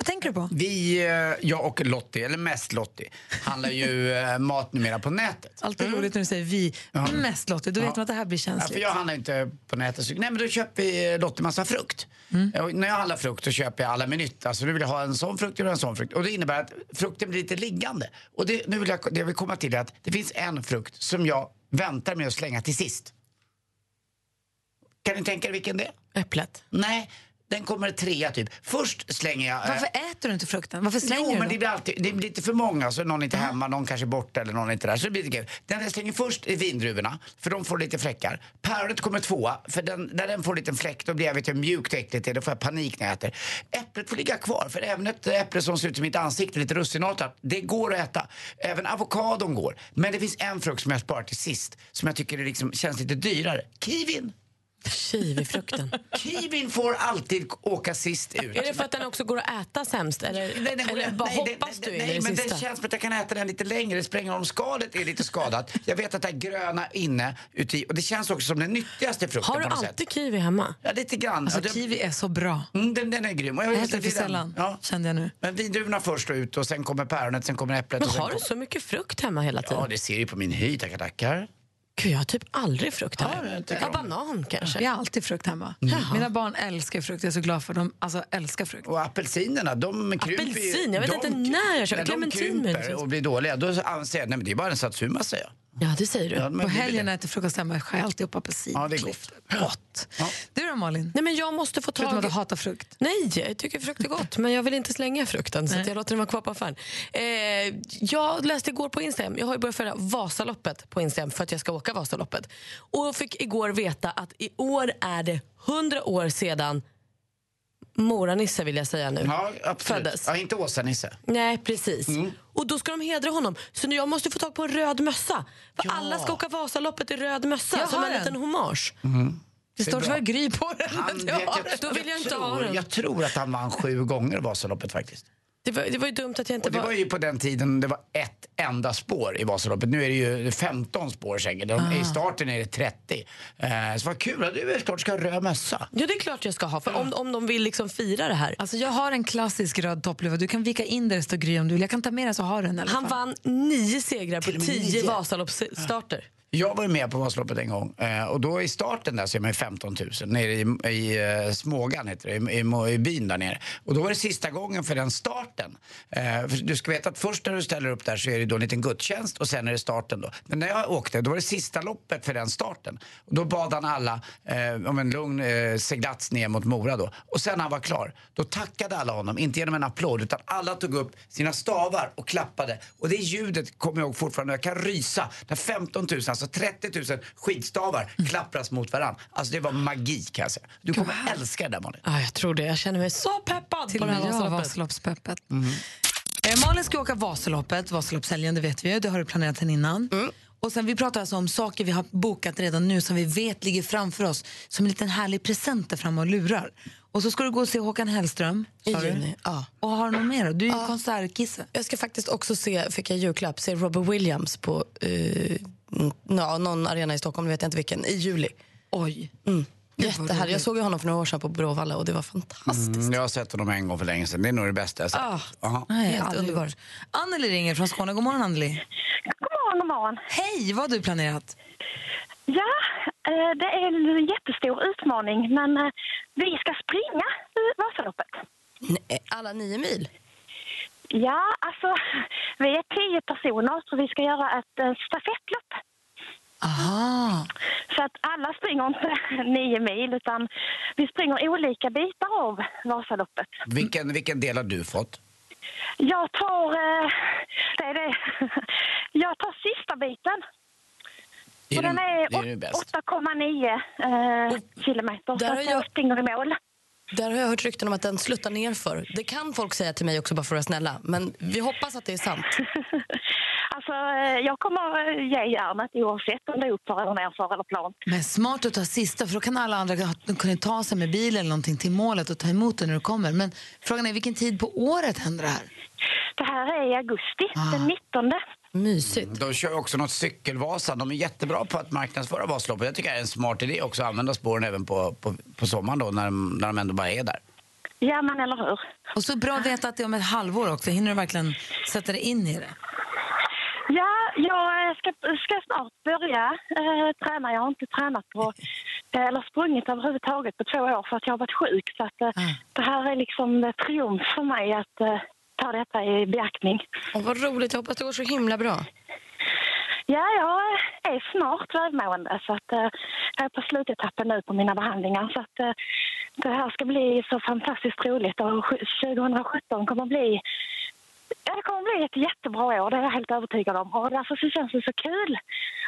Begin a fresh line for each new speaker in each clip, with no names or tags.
Vad tänker du på?
Vi, eh, jag och Lottie, eller mest Lottie, handlar ju eh, mat numera på nätet.
Alltid roligt när du säger vi. Mest Lottie, då vet man att det här blir
Ja,
känsligt.
för jag handlar inte på nätet. Så, nej, men då köper Lottie massa frukt. Och när jag handlar frukt så köper jag alla med nytta. Alltså nu vill jag ha en sån frukt och en sån frukt. Och det innebär att frukten blir lite liggande. Och det, nu vill jag, det jag vill komma till är att det finns en frukt som jag väntar med att slänga till sist. Kan ni tänka er vilken det är?
Äpplet.
Nej, den kommer trea typ. Först slänger jag... eh,
Varför äter du inte frukten? Varför slänger
jo,
du
men det blir alltid, det blir lite för många, så någon är inte hemma, någon kanske är borta eller någon är inte där. Så det blir lite kul. Den jag slänger först är vindruvorna, för de får lite fläckar. Päronet kommer tvåa, för den, när den får en liten fläck då blir jag vet hur mjukt och äckligt det är, då får jag panik när jag äter. Äpplet får ligga kvar, för även ett äpple som ser ut som mitt ansikte, lite russinartat, det går att äta. Även avokadon går. Men det finns en frukt som jag sparar till sist, som jag tycker liksom, känns lite dyrare. Kiwin!
Kiwifrukten.
Kiwin får alltid åka sist ut.
Är det för att den också går att äta sämst? Eller,
Nej, den
eller bara
nej,
hoppas
den,
du
nej,
det
men
sista?
det känns som att jag kan äta den lite längre. Det spelar ingen roll om skalet är lite skadat. Jag vet att det är gröna inne uti, och det känns också som den nyttigaste frukten
Har du
på något
alltid
sätt.
kiwi hemma?
Ja, lite grann.
Alltså,
det-
kiwi är så bra.
Mm, den, den är grym. Och jag
Jag äter för sällan,
Ja.
kände jag nu.
Men vindruvorna först och ut och sen kommer päronet, sen kommer äpplet.
Men
och sen
har du så mycket frukt hemma hela tiden?
Ja, det ser ju på min hy. Tackar, tackar.
Gud, jag har typ aldrig frukt hemma.
Ja,
ja, banan kanske.
Vi har alltid frukt hemma. Mina barn älskar frukt. Jag är så glad för dem. Alltså älskar frukt.
Och apelsinerna, de krymper
Apelsin, jag vet
de-
inte när jag köper.
När de krymper och blir dåliga, då anser jag nej, men det är bara en satsuma, säger jag.
Ja, det säger du.
Ja,
På helgen
det.
när jag äter frukost hemma skär jag alltid upp apelsin.
Ja, det är gott.
Gott. Du då Malin?
Nej, men jag måste få
Förutom att
tag
du hatar frukt.
Nej, jag tycker frukt är gott, men jag vill inte slänga frukten så att jag låter den vara kvar på affären. Eh, jag läste igår på Instagram, jag har ju börjat följa Vasaloppet på Instagram för att jag ska åka Vasaloppet. Och fick igår veta att i år är det 100 år sedan Mora-Nisse vill jag säga nu.
Ja, absolut.
Föddes.
Ja, inte Åsa-Nisse.
Nej, precis. Och då ska de hedra honom. Så nu jag måste få tag på en röd mössa. För
Ja.
alla ska åka Vasaloppet i röd mössa
Jag
som en
en.
liten hommage.
Det står tyvärr Gry på den.
Han,
jag
jag,
den.
Då vill jag inte
tror,
ha den.
Jag tror att han vann sju gånger Vasaloppet faktiskt.
Det var, det var ju dumt att jag inte
Och det
var...
var ju på den tiden det var ett enda spår i Vasaloppet. Nu är det ju 15 spår säkert. De,
Ah.
I starten är det 30. Eh, så vad kul att du är klart ska ha röd mössa.
Ja, det är klart jag ska ha. För om, om de vill liksom fira det här.
Alltså jag har en klassisk röd toppluva. Du kan vika in där det står Gry om du vill. Jag kan ta med den så har du den i alla
Han
fall.
vann nio segrar på tio. Vasaloppsstarter.
Jag var med på Vasaloppet en gång eh, och då i starten där så är man 15 000 nere i, i eh, Smågan heter det, i, i, i byn där nere. Och då var det sista gången för den starten. Eh, för du ska veta att först när du ställer upp där så är det då en liten gudstjänst och sen är det starten då. Men när jag åkte då var det sista loppet för den starten. Och då bad han alla eh, om en lugn eh, seglats ner mot Mora då. Och sen när han var klar, då tackade alla honom, inte genom en applåd utan alla tog upp sina stavar och klappade. Och det ljudet kommer jag ihåg fortfarande, jag kan rysa. När 15 000, alltså 30 000 skidstavar klappras mot varandra. Alltså det var magi kan jag säga. Du kommer älska det där Malin.
Ja, jag tror det. Jag känner mig så peppad
Till
på det här.
Vasaloppspeppet. Eh, Malin ska åka Vasaloppet, Vasaloppshelgen, det vet vi ju. Det har du planerat sen innan. Och sen, vi pratar alltså om saker vi har bokat redan nu som vi vet ligger framför oss som en liten härlig present där framme och lurar. Och så ska du gå och se Håkan Hellström.
I juni, ja.
Och har du något mer? Du är ju konsertkisse.
Jag ska faktiskt också se, fick jag julklapp, se Robert Williams på eh, ja, någon arena i Stockholm, vet jag inte vilken, i juli.
Oj.
Mm.
roligt.
Jag såg ju honom för några år sedan på Bråvalla och det var fantastiskt.
Mm, jag har sett honom en gång för länge sedan. Det är nog det bästa jag sett.
Ah.
Nej,
Helt
aldrig
underbar.
gjort. Anneli ringer från Skåne. God morgon, Anneli.
God morgon, god morgon.
Hej, vad har du planerat?
Ja, eh, det är en jättestor utmaning, men eh, vi ska springa Vasaloppet.
Nej, alla nio mil?
Ja, alltså, vi är tio personer, så vi ska göra ett eh, stafettlopp.
Aha.
Så att alla springer inte nio mil, utan vi springer olika bitar av Vasaloppet.
Vilken, vilken del har du fått?
Jag tar... Eh, det är det. Jag tar sista biten.
Det är
Och den är
är det bäst.
8,9 eh, kilometer. Så jag- springer i mål.
Där har jag hört rykten om att den sluttar ner för. Det kan folk säga till mig också bara för att vara snälla. Men vi hoppas att det är sant.
Alltså, eh, jag kommer ge järnet oavsett om det är uppför eller nerför eller plant.
Men smart att ta sista, för då kan alla andra ha- kunna ta sig med bil eller någonting till målet och ta emot det när du kommer. Men frågan är vilken tid på året händer det här?
Det här är i augusti,
Ah.
den 19.
Mysigt.
De kör också något cykelvasa. De är jättebra på att marknadsföra Vasaloppet. Jag tycker det är en smart idé också att använda spåren även på, på, på sommaren då när de, när de ändå bara är där.
Ja, men eller hur?
Och så bra att veta att det är om ett halvår också. Hinner du verkligen sätta dig in i det?
Ja, jag ska, ska snart börja eh, träna. Jag har inte tränat på, eh, eller sprungit överhuvudtaget på två år för att jag har varit sjuk. Så att, eh,
Ah.
det här är liksom triumf för mig att eh, ta detta i beaktning.
Åh, vad roligt, jag hoppas det går så himla bra.
Ja, jag är snart välmående så att, eh, jag är på slutetappen nu på mina behandlingar. Så att, eh, det här ska bli så fantastiskt roligt och sju- 2017 kommer bli Ja, det kommer bli ett jättebra år, det är jag helt övertygad om. Och därför så känns det så kul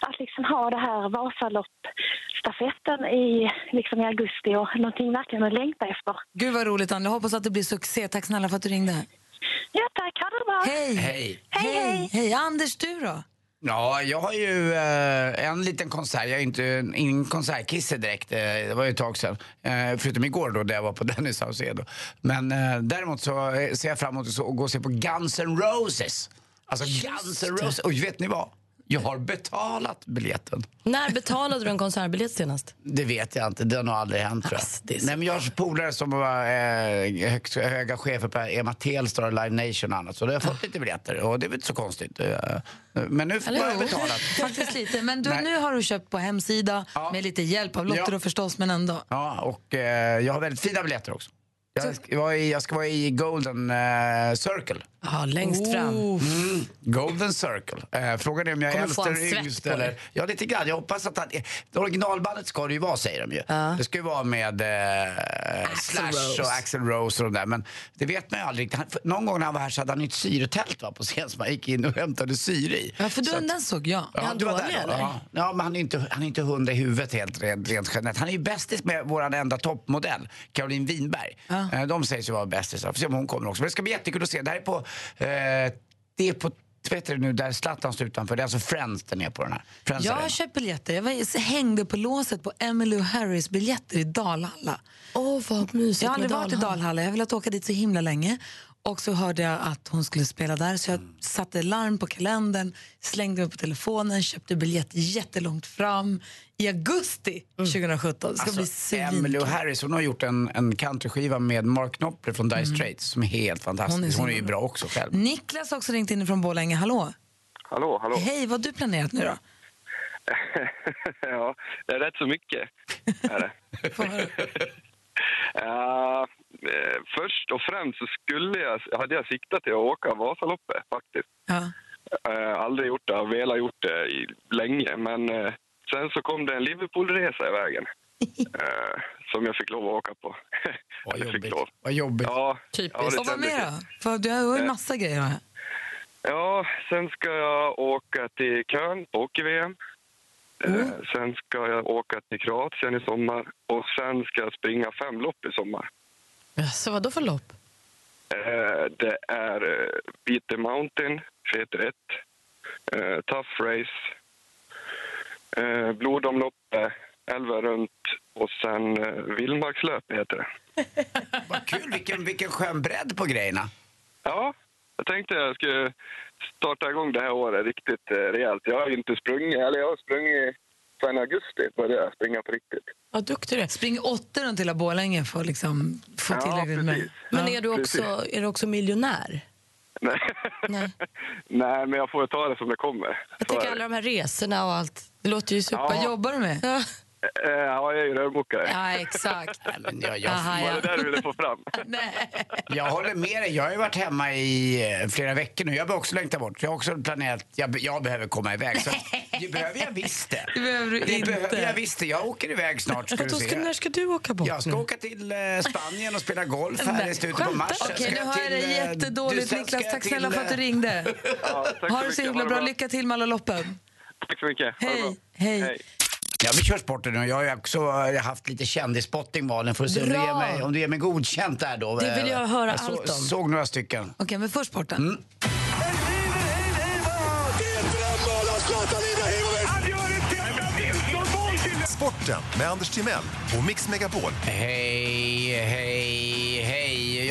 att liksom ha det här Vasalopp-stafetten i, liksom i augusti och någonting verkligen att längta efter.
Gud vad roligt Anna, jag hoppas att det blir succé. Tack snälla för att du ringde.
Ja, tack. Ha det bra.
Hej!
Hej!
Hej, hej.
Hej! Anders, du då?
Ja, jag har ju eh, en liten konsert. Jag är inte ingen konsertkisse direkt. Eh, det var ju ett tag sedan. Eh, förutom igår då, där jag var på Dennis Saucedo. Men eh, däremot så eh, ser jag fram emot att så- gå och se på Guns N' Roses. Alltså Guns N' Roses. Och vet ni vad? Jag har betalat biljetten.
När betalade du en konsertbiljett senast?
Det vet jag inte. Det har nog aldrig hänt tror jag.
Alltså, det är så-
Nej, men jag har polare som var eh, högst, höga chefer på EMA Telstar och Live Nation och annat. Så då har jag fått lite biljetter och det är väl inte så konstigt. Eh, Men nu får
Eller
jag
hur?
betala.
Faktiskt lite. Men du, nu har du köpt på hemsida
Ja.
med lite hjälp av Lotta
Ja.
förstås, men ändå.
Ja, och eh, jag har väldigt fina biljetter också. Jag ska vara i, jag ska vara i Golden eh, Circle.
Ja, längst fram.
Mm, Golden Circle. Eh, frågan är om jag är äldst eller yngst. Eller, ja, lite grann. Jag hoppas att han, det originalbandet ska det ju vara, säger de ju. Det ska ju vara med eh, Slash
Rose.
och Axel Rose och de där. Men det vet man ju aldrig. Han, någon gång när han var här så hade han ett syretält va, på scen som han gick in och hämtade syre i.
Ja, för
Så
du,
att-
den såg jag.
Är han
du var
dålig,
där
eller?
Ja, ja, men han är inte, han är inte hundra i huvudet helt rent, rent generellt. Han är ju bästis med vår enda toppmodell, Caroline Winberg. Eh, De sägs ju vara bästisar. Får se om hon kommer också. Men det ska bli jättekul att se. Det här är på, det är på det nu, där Zlatan står utanför. Det är alltså Friends den är på den här. Friends
Jag
Arena.
har köpt biljetter. Jag var, hängde på låset på Emily Harris biljetter i Dalhalla.
Åh, vad mysigt
Jag har aldrig varit i
Dalhalla.
Dalhalla. Jag har velat åka dit så himla länge. Och så hörde jag att hon skulle spela där så jag satte larm på kalendern, slängde mig på telefonen, köpte biljett jättelångt fram i augusti 2017. Det ska bli
Alltså, Emily
svinkul.
Harris hon har gjort en, en countryskiva med Mark Knopfler från Dire Straits som är helt fantastisk.
Hon är
Hon är, ju
bra.
också själv.
Niklas har också ringt in från Borlänge. Hallå!
Hallå, hallå.
Hej, vad har du planerat nu då?
ja, det är rätt så mycket. Är det. Ja, eh, först och främst så skulle jag, hade jag siktat till att åka Vasaloppet faktiskt.
Ja.
Eh, aldrig gjort det, har velat gjort det i, länge. Men eh, sen så kom det en Liverpoolresa i vägen. eh, som jag fick lov att åka på.
Vad jobbigt.
lov.
Vad jobbigt.
Ja,
Typiskt.
ja, det
Och vad mer då? För du har ju massa grejer. här.
Ja, sen ska jag åka till Köln på hockey-VM. Eh, sen ska jag åka till Kroatien i sommar och sen ska jag springa fem lopp i sommar.
Så vad då för lopp?
Eh, det är eh, Beat the Mountain, heter ett. Eh, tough Race. Eh, blodomloppet, elva runt och sen eh, vildmarkslöp heter det.
Vad kul, vilken, vilken skön bredd på grejerna.
Ja, jag tänkte jag skulle starta igång det här året riktigt eh, rejält. Jag har inte sprungit, eller jag har sprungit sen augusti började jag springa på riktigt.
Vad duktig du är.
Spring åtta runt hela Borlänge för att liksom få
Ja,
tillräckligt med.
precis.
Men är, du också, är du också miljonär?
Nej.
Nej.
Nej, men jag får ta det som det kommer.
Jag
det.
alla de här resorna och allt. Det låter ju super.
Ja.
Vad jobbar du med?
Ja.
Eh, Ja, jag är ju rörmokare.
Ja, exakt.
Nej, men jag, jag,
Aha,
Var
ja.
det där du ville få fram?
Nej.
jag håller med dig. Jag har ju varit hemma i eh, flera veckor nu. Jag behöver också längta bort. Jag har också planerat. Jag, jag behöver komma iväg. Så det behöver jag visst det.
Det behöver du
Det
inte.
behöver jag visst det. Jag åker iväg snart ska du
ska, när
se.
ska du åka bort
Jag ska
nu?
åka till eh, Spanien och spela golf här i slutet på mars.
Okej,
ska
nu hör jag
eh,
jättedåligt Niklas. Tack
till,
snälla för att du ringde.
Ja, tack
Ha det så himla bra.
det
Lycka till med alla loppen.
Tack så mycket. Bra.
Hej. Hej.
Ja, vi kör sporten nu. Jag har ju också eh, haft lite kändisspotting Malin. Får se om du, ger mig, om du ger mig godkänt där då.
Det vill jag höra
jag så,
allt om.
såg några stycken.
Okej, men först sporten.
Mm.
Sporten med Anders Timell och Mix Megapol.
Hej, hej.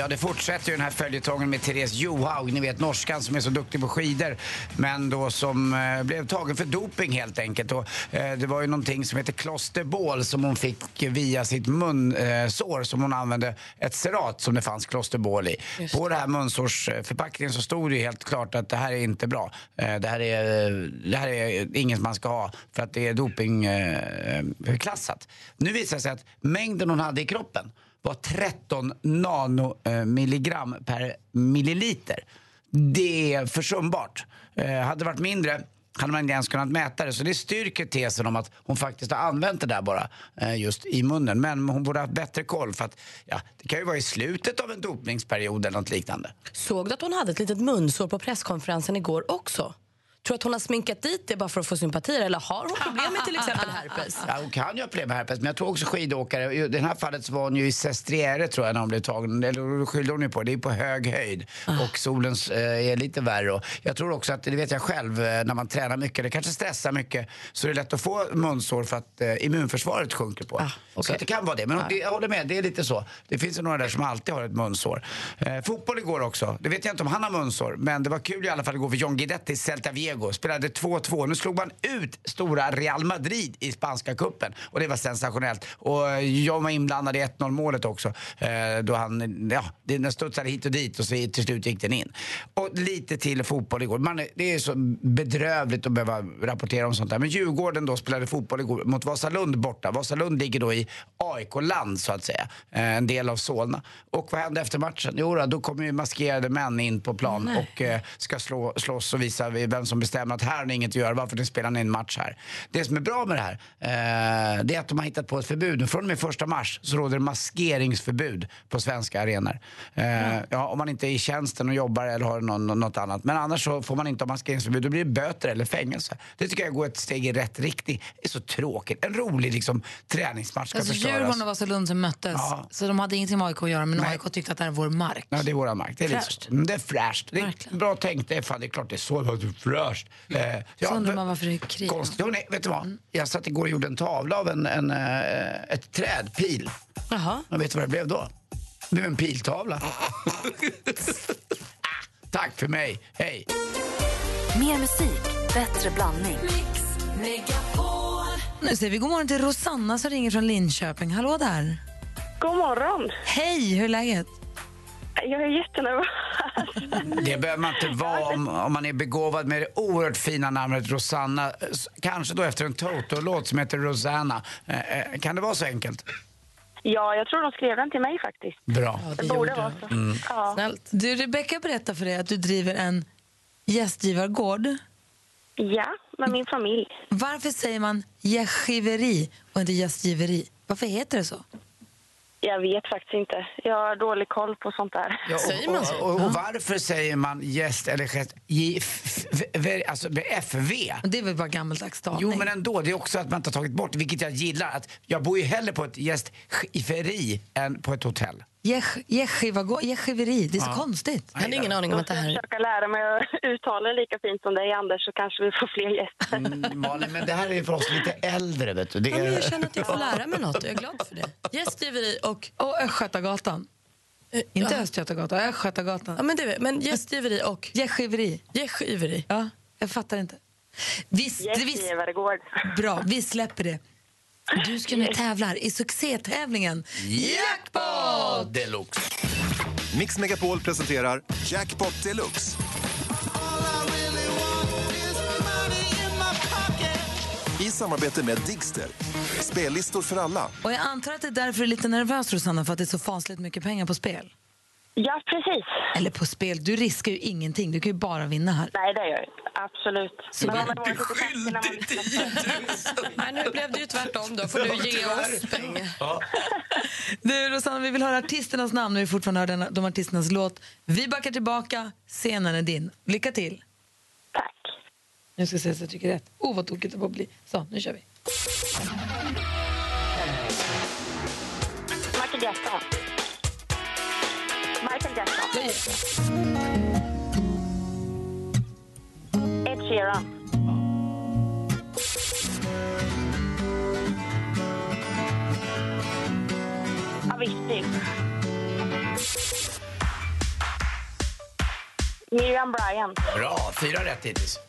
Ja, det fortsätter ju den här följetongen med Therese Johaug, ni vet norskan som är så duktig på skidor, men då som eh, blev tagen för doping helt enkelt. Och, eh, det var ju någonting som heter klosterbol som hon fick via sitt munsår eh, som hon använde ett serat som det fanns klosterbol i. På det här munsårsförpackningen så stod det ju helt klart att det här är inte bra. Eh, det, här är, det här är inget man ska ha för att det är dopingklassat. Nu visar det sig att mängden hon hade i kroppen var 13 nanomilligram eh, per milliliter. Det är försumbart. Eh, hade det varit mindre hade man inte ens kunnat mäta det. Så det styrker tesen om att hon faktiskt har använt det där bara eh, just i munnen. Men hon borde ha haft bättre koll för att ja, det kan ju vara i slutet av en dopningsperiod eller något liknande.
Såg du att hon hade ett litet munsår på presskonferensen igår också? Tror du att hon har sminkat dit det bara för att få sympatier eller har hon problem med till exempel herpes?
Ja, hon kan ju ha problem med herpes, men jag tror också skidåkare. I det här fallet så var hon ju i Sestriere tror jag när hon blev tagen. Eller skyllde hon ju på det. Är på hög höjd och solens eh, är lite värre. Och jag tror också att, det vet jag själv, eh, när man tränar mycket, det kanske stressar mycket, så är det lätt att få munsår för att eh, immunförsvaret sjunker på. Så att det kan vara det. Men det, jag håller med, det är lite så. Det finns ju några där som alltid har ett munsår. Eh, fotboll igår också. Det vet jag inte om han har munsår, men det var kul i alla fall igår för John Guidetti, Celta Vigo, spelade 2-2. Nu slog man ut stora Real Madrid i spanska kuppen och det var sensationellt. Och jag var inblandad i 1-0 målet också. Eh, då han, ja, den studsade hit och dit och så till slut gick den in. Och lite till fotboll igår. Man, det är så bedrövligt att behöva rapportera om sånt där. Men Djurgården då spelade fotboll igår mot Vasalund borta. Vasalund ligger då i AIK-land så att säga. Eh, en del av Solna. Och vad hände efter matchen? Jo då, då kommer ju maskerade män in på plan
Nej.
och eh, ska slå, slåss och visa vem som bestämmer att här har ni inget att göra, varför ni spelar ni en match här? Det som är bra med det här, eh, det är att de har hittat på ett förbud. Från och med första mars så råder det maskeringsförbud på svenska arenor. Eh, ja, om man inte är i tjänsten och jobbar eller har någon, något annat. Men annars så får man inte ha maskeringsförbud, då blir det böter eller fängelse. Det tycker jag går ett steg i rätt riktning. Det är så tråkigt. En rolig liksom, träningsmatch ska
Alltså
förstöras.
Djurgården och Vasalund som möttes,
Ja.
så de hade ingenting med AIK att göra, men
Nej.
AIK tyckte att det här är vår mark.
Ja, det är våran mark. Det är,
Fräscht.
lite, mm, det är fräscht. Det är bra tänkt. Det är, fan, det är klart det är så. Är fräscht. Eh,
Så undrar man varför det är krig.
Konstigt. Hörrni, vet du vad? Jag satt igår och gjorde en tavla av en, en, eh, ett träd, pil.
Jaha.
Och vet du vad det blev då? Det blev en piltavla. Tack för mig. Hej.
Mer musik, bättre blandning.
Nu säger vi god morgon till Rosanna som ringer från Linköping. Hallå där.
God morgon.
Hej, hur är läget?
Jag är jättenervös.
Det behöver man inte vara om, om man är begåvad med det oerhört fina namnet Rosanna. Kanske då efter en Toto-låt som heter Rosanna. Eh, eh, kan det vara så enkelt?
Ja, jag tror de skrev den till mig faktiskt.
Bra.
det borde vara så.
Mm.
Ja.
Du, Rebecka berättar för dig att du driver en gästgivargård.
ja, med min familj.
Varför säger man gästgiveri och inte gästgiveri? Varför heter det så?
Jag vet faktiskt inte. Jag har dålig koll på sånt där.
Ja, och, och, och, och varför säger man gäst eller gest, alltså med FV?
Det är väl bara gammaldags stavning?
Jo, men ändå. Det är också att man inte har tagit bort, vilket jag gillar. Att jag bor ju hellre på ett gästgiveri än på ett hotell.
Gästgiveri, det är så
Ja.
konstigt.
Jag hade ingen
aning
om att det här... Jag ska försöka lära mig att uttala det lika fint som dig, Anders, så kanske vi får fler gäster.
Mm, Malin, men det här är för oss lite äldre, vet du. Det
Ja, men
är...
jag känner att jag får lära mig något och jag är glad för det. Gästgiveri och...
Och Östgötagatan. Inte Östgötagatan, Östgötagatan.
Ja, men, det, men gästgiveri och...
Gästgiveri.
Gästgiveri.
Ja, jag fattar inte. Visst, visst,
Gästgivargård.
bra, vi släpper det. Du ska nu tävla i succétävlingen
Jackpot deluxe!
Mix Megapol presenterar Jackpot Deluxe. I samarbete med Digster. Spellistor för alla.
Och jag antar att det är därför du är lite nervös, Rosanna, för att det är så fasligt mycket pengar på spel.
Ja, precis.
Eller på spel, du riskar ju ingenting. Du kan ju bara vinna här.
Nej, det gör jag Absolut.
Så
Men
du
om
är
var när man lyssnar.
Nej, nu blev det ju tvärtom. Då får du ge oss pengar.
Du, Rosanna, vi vill höra artisternas namn vi fortfarande hör den, de artisternas låt. Vi backar tillbaka, scenen är din. Lycka till!
Tack.
Jag ska säga så jag tycker rätt. Oh, vad tokigt det får bli. Så, nu kör vi.
Michael Jackson. Michael Jackson. Ed Sheeran. Avicii. Miriam Bryant.
Bra, fyra rätt hittills.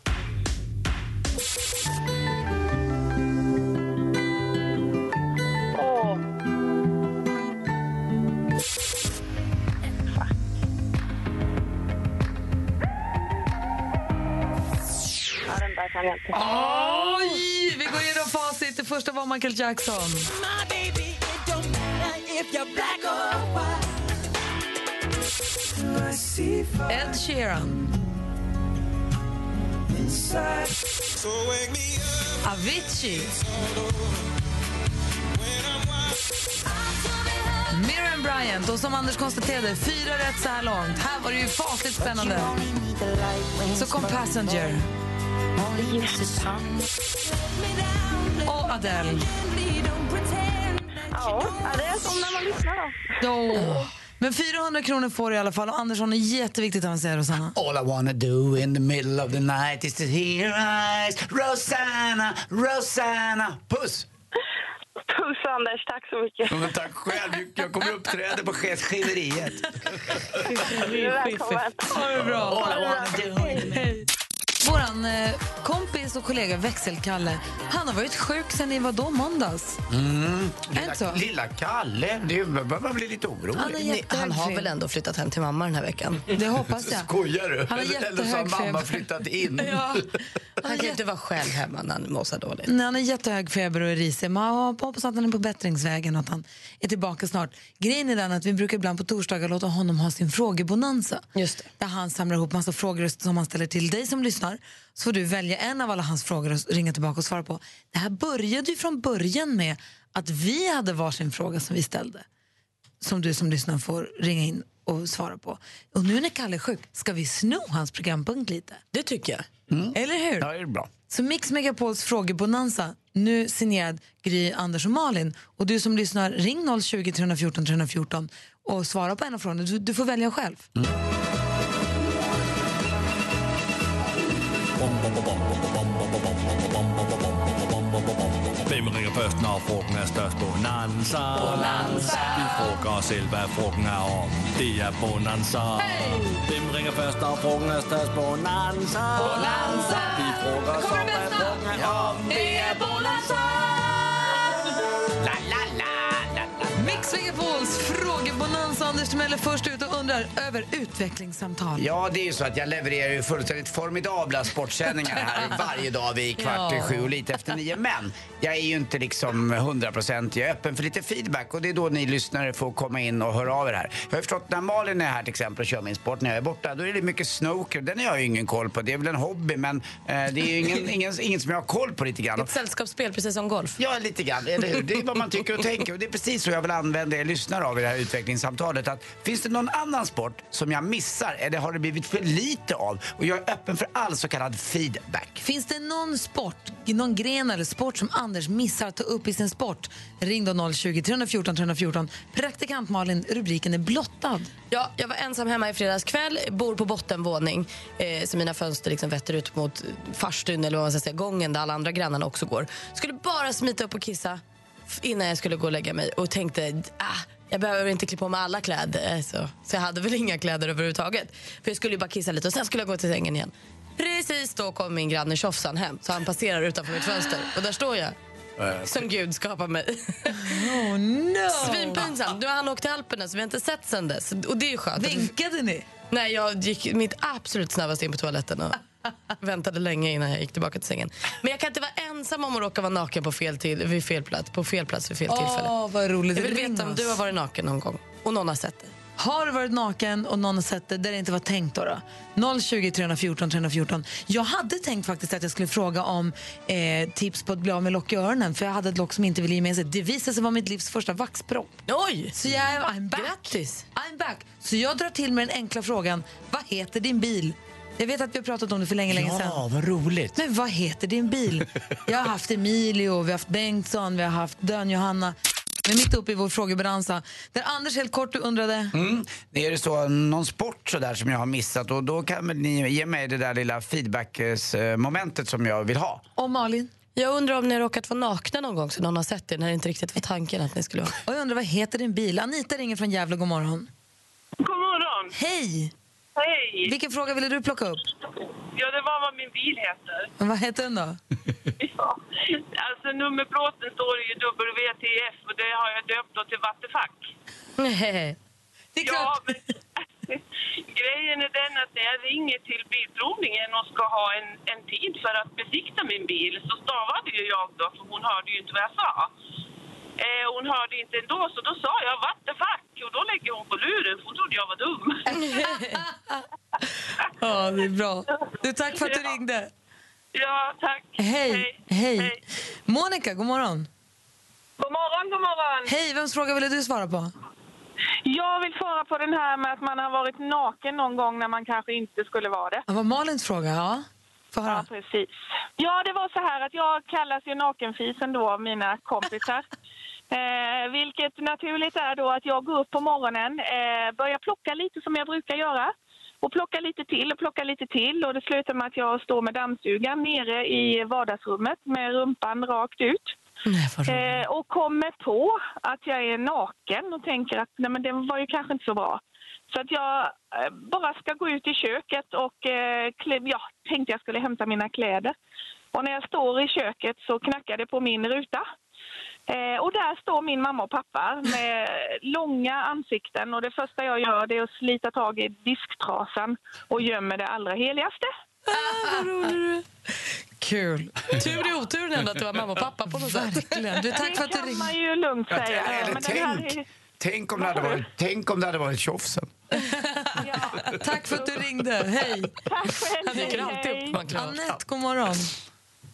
Kan jag inte.
Oj! Vi går igenom facit. Det första var Michael Jackson. Ed Sheeran. Avicii. Miriam Bryant. Och som Anders konstaterade, fyra rätt så här långt. Här var det ju fasligt spännande. Så kom Passenger. Och Adele.
Ja, det är som när man lyssnar då.
Oh. Men 400 kronor får du i alla fall. Och Andersson är jätteviktigt att han säger Rosanna.
All I wanna do in the middle of the night is to hear eyes Rosanna, Rosanna Puss!
Puss Anders, tack så mycket.
Men tack själv, jag kommer uppträda på chefsskiveriet.
Välkommen.
Ha det bra.
All I wanna do
Våran eh, kompis och kollega Växelkalle, han har varit sjuk sen i vad då, måndags?
Mm.
Det så?
Lilla, lilla Kalle, det man bli lite orolig.
Han, jättehög
han har väl ändå flyttat hem till mamma den här veckan?
Det hoppas jag.
Skojar du?
Han har
Eller, så har mamma
feber.
flyttat in.
Ja.
Han kan ju inte vara själv hemma när han mår så dåligt.
Nej, han har jättehög feber och är risig. Man hoppas att han är på bättringsvägen och att han är tillbaka snart. Grejen är den att vi brukar ibland på torsdagar låta honom ha sin frågebonanza.
Just det.
Där han samlar ihop massa frågor som han ställer till dig som lyssnar. Så får du välja en av alla hans frågor och ringa tillbaka och svara på. Det här började ju från början med att vi hade varsin fråga som vi ställde. Som du som lyssnar får ringa in och svara på. Och nu när Kalle är sjuk, ska vi sno hans programpunkt lite?
Det tycker jag.
Eller hur?
Ja, det är bra.
Så Mix Megapols frågebonanza, nu signerad Gry, Anders och Malin. Och du som lyssnar, ring 020 314 314 och svara på en av frågorna. Du, du får välja själv.
Hvem ringer først, når frugten er størst? Bonanza. Bonanza. Vi frågar os selv, hvad frugten er om. Det er Bonanza. Hey. Hvem ringer først, når frugten er størst? Bonanza. Bonanza. Vi frågar os om, hvad frugten er om.
Det är Bonanza!
La.
Mix Megapols frågebonanza. Anders Timell är först ut och undrar över utvecklingssamtal.
Ja, det är ju så att jag levererar ju fullständigt formidabla sportsändningar här varje dag vid kvart i
Ja.
sju och lite efter nio. Men jag är ju inte liksom 100 procent. Jag är öppen för lite feedback och det är då ni lyssnare får komma in och höra av er här. Jag har förstått när Malin är här till exempel och kör min sport när jag är borta, då är det mycket snooker. Den har jag ju ingen koll på. Det är väl en hobby, men eh, det är ju ingen, ingen, ingen som jag har koll på lite grann.
Ett sällskapsspel, precis som golf.
Ja, lite grann. Eller hur? Det är vad man tycker och tänker. Och det är precis så jag vill använda er lyssnare av i det här utvecklingssamtalet. Att finns det någon annan sport som jag missar eller har det blivit för lite av? Och jag är öppen för all så kallad feedback.
Finns det någon sport, någon gren eller sport som Anders missar att ta upp i sin sport? Ring då 020 314 314. Praktikant Malin, rubriken är blottad.
Ja, jag var ensam hemma i fredags kväll, bor på bottenvåning. Eh, så mina fönster liksom vetter ut mot farstun eller vad man ska säga, gången där alla andra grannarna också går. Skulle bara smita upp och kissa innan jag skulle gå och lägga mig och tänkte ah, jag behöver inte klä på mig alla kläder. eh, Så, så jag hade väl inga kläder överhuvudtaget. För jag skulle ju bara kissa lite och sen skulle jag gå till sängen igen. Precis då kom min granne Tjofsan hem så han passerar utanför mitt fönster och där står jag. Som Gud skapar mig.
Oh no!
Svinpinsamt. Nu har han åkt till Alperna så vi har inte sett sen dess. Och det är ju skönt.
Vinkade ni?
Nej, jag gick mitt absolut snabbaste in på toaletten och väntade länge innan jag gick tillbaka till sängen. Men jag kan inte vara ensam om att råka vara naken på fel, till, vid fel plats, på fel plats vid fel tillfälle.
Åh, vad roligt.
Jag vill
Ring
veta om du har varit naken någon gång och någon har sett det.
Har du varit naken och någon har sett det där det inte var tänkt då? då? 020 314 314. Jag hade tänkt faktiskt att jag skulle fråga om eh, tips på att bli av med lock i öronen för jag hade ett lock som inte ville ge med sig. Det visade sig vara mitt livs första vaxpropp.
Oj!
Så jag är I'm back.
Grattis!
I'm back. Så jag drar till med den enkla frågan, vad heter din bil? Jag vet att vi har pratat om det för länge, länge sedan.
Ja, vad roligt.
Men vad heter din bil? Jag har haft Emilio, vi har haft Bengtsson, vi har haft Dön-Johanna. Men mitt uppe i vår frågebransa. Där Anders helt kort du undrade.
Mm. Det är det så, någon sport så där som jag har missat och då kan ni ge mig det där lilla feedback-momentet som jag vill ha.
Och Malin?
Jag undrar om ni har råkat vara nakna någon gång så någon har sett det när det inte riktigt var tanken att ni skulle vara.
Och jag undrar vad heter din bil? Anita ringer från Gävle, god morgon.
God morgon.
Hej!
Hej.
Vilken fråga ville du plocka upp?
Ja, det var vad min bil heter.
Men vad heter den då?
Ja. Alltså nummerplåten står ju WTF och det har jag döpt då till Vattefack.
Nej. Det är
Ja, men grejen är den att när jag ringer till Bilprovningen och ska ha en, en tid för att besikta min bil så stavade ju jag då, för hon hörde ju inte vad jag sa. Eh, hon hörde inte ändå, så då sa jag Vattefack och då lägger hon på luren för hon trodde jag var dum.
Ja, det är bra. Du, tack för att du ringde.
Ja, tack.
Hej. Hej. Monica, god morgon.
God morgon, god morgon.
Hej, vems fråga ville du svara på?
Jag vill svara på den här med att man har varit naken någon gång när man kanske inte skulle vara det.
Det var Malins fråga, ja.
Ja, precis. Ja, det var så här att jag kallas ju nakenfisen då av mina kompisar. Eh, vilket naturligt är då att jag går upp på morgonen, eh, börjar plocka lite som jag brukar göra. Och plocka lite till och plocka lite till och det slutar med att jag står med dammsugaren nere i vardagsrummet med rumpan rakt ut. Eh, och kommer på att jag är naken och tänker att nej, men det var ju kanske inte så bra. Så att jag eh, bara ska gå ut i köket och eh, ja, tänkte jag skulle hämta mina kläder. Och när jag står i köket så knackar det på min ruta. Eh, och där står min mamma och pappa med långa ansikten och det första jag gör det är att slita tag i disktrasan och gömmer det allra heligaste.
Kul.
Tur i oturen ändå att du var mamma och pappa på något sätt.
Du, tack för att du
kan
ringde.
man ju lugnt
Ja,
säga. här
tänk, tänk, om det hade varit, tänk om det hade varit tjofsen.
Tack för att du ringde. Hej.
Tack själv.
Han dyker alltid upp.
Anette, god morgon.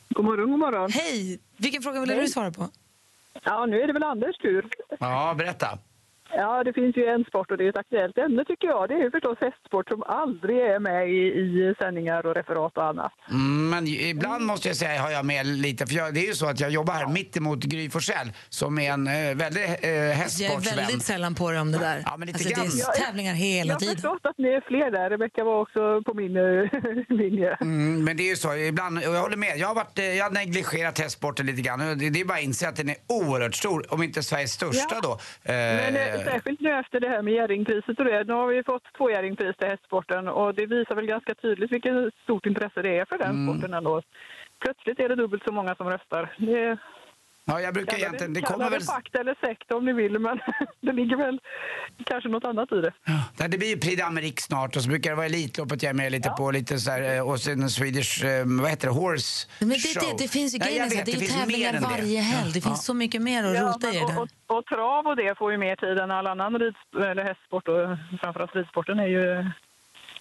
God morgon, god morgon.
Hej. Vilken fråga ville du svara på?
Ja, nu är det väl Anders tur.
Ja, berätta.
Ja, det finns ju en sport och det är ett aktuellt ämne tycker jag. Det är ju förstås hästsport som aldrig är med i, i sändningar och referat och annat.
Mm, Men ibland måste jag säga har jag med lite, för jag, det är ju så att jag jobbar här mitt emot Gry Forssell som är en eh, väldigt eh,
Jag är
hästsportsvän.
väldigt sällan på dig om det där.
Ja, men lite
alltså, det
grann.
är tävlingar hela
jag har
tiden.
förstått att ni är fler där. Rebecka var också på min eh, linje.
Mm, men det är ju så, ibland, och jag håller med, jag har, varit, eh, jag har negligerat hästsporten lite grann. Det, det är bara att inse att den är oerhört stor, om inte Sveriges största
Ja.
då. Eh,
Men eh, särskilt nu efter det här med Jerringpriset och det. Nu har vi fått två Jerringpris till hästsporten och det visar väl ganska tydligt vilket stort intresse det är för den
Mm.
sporten ändå. Plötsligt är det dubbelt så många som röstar. Det,
ja, jag brukar
Kalla
egentligen, det
kalla
kommer väl...
det pakt eller sekt om ni vill, men det ligger väl kanske något annat i det.
Ja, det blir ju Prix d'Amérique snart och så brukar det vara Elitloppet jag är med lite på, lite så här, eh, och sen Swedish, eh, vad heter det, Horse
Men det,
Show.
det, det finns ju
Nej,
grejer,
vet,
att det är ju tävlingar
det.
varje helg. Det finns så mycket mer att
Ja,
rota i det
och, och, och trav och det får ju mer tid än all annan rid, eller hästsport och framförallt ridsporten är ju...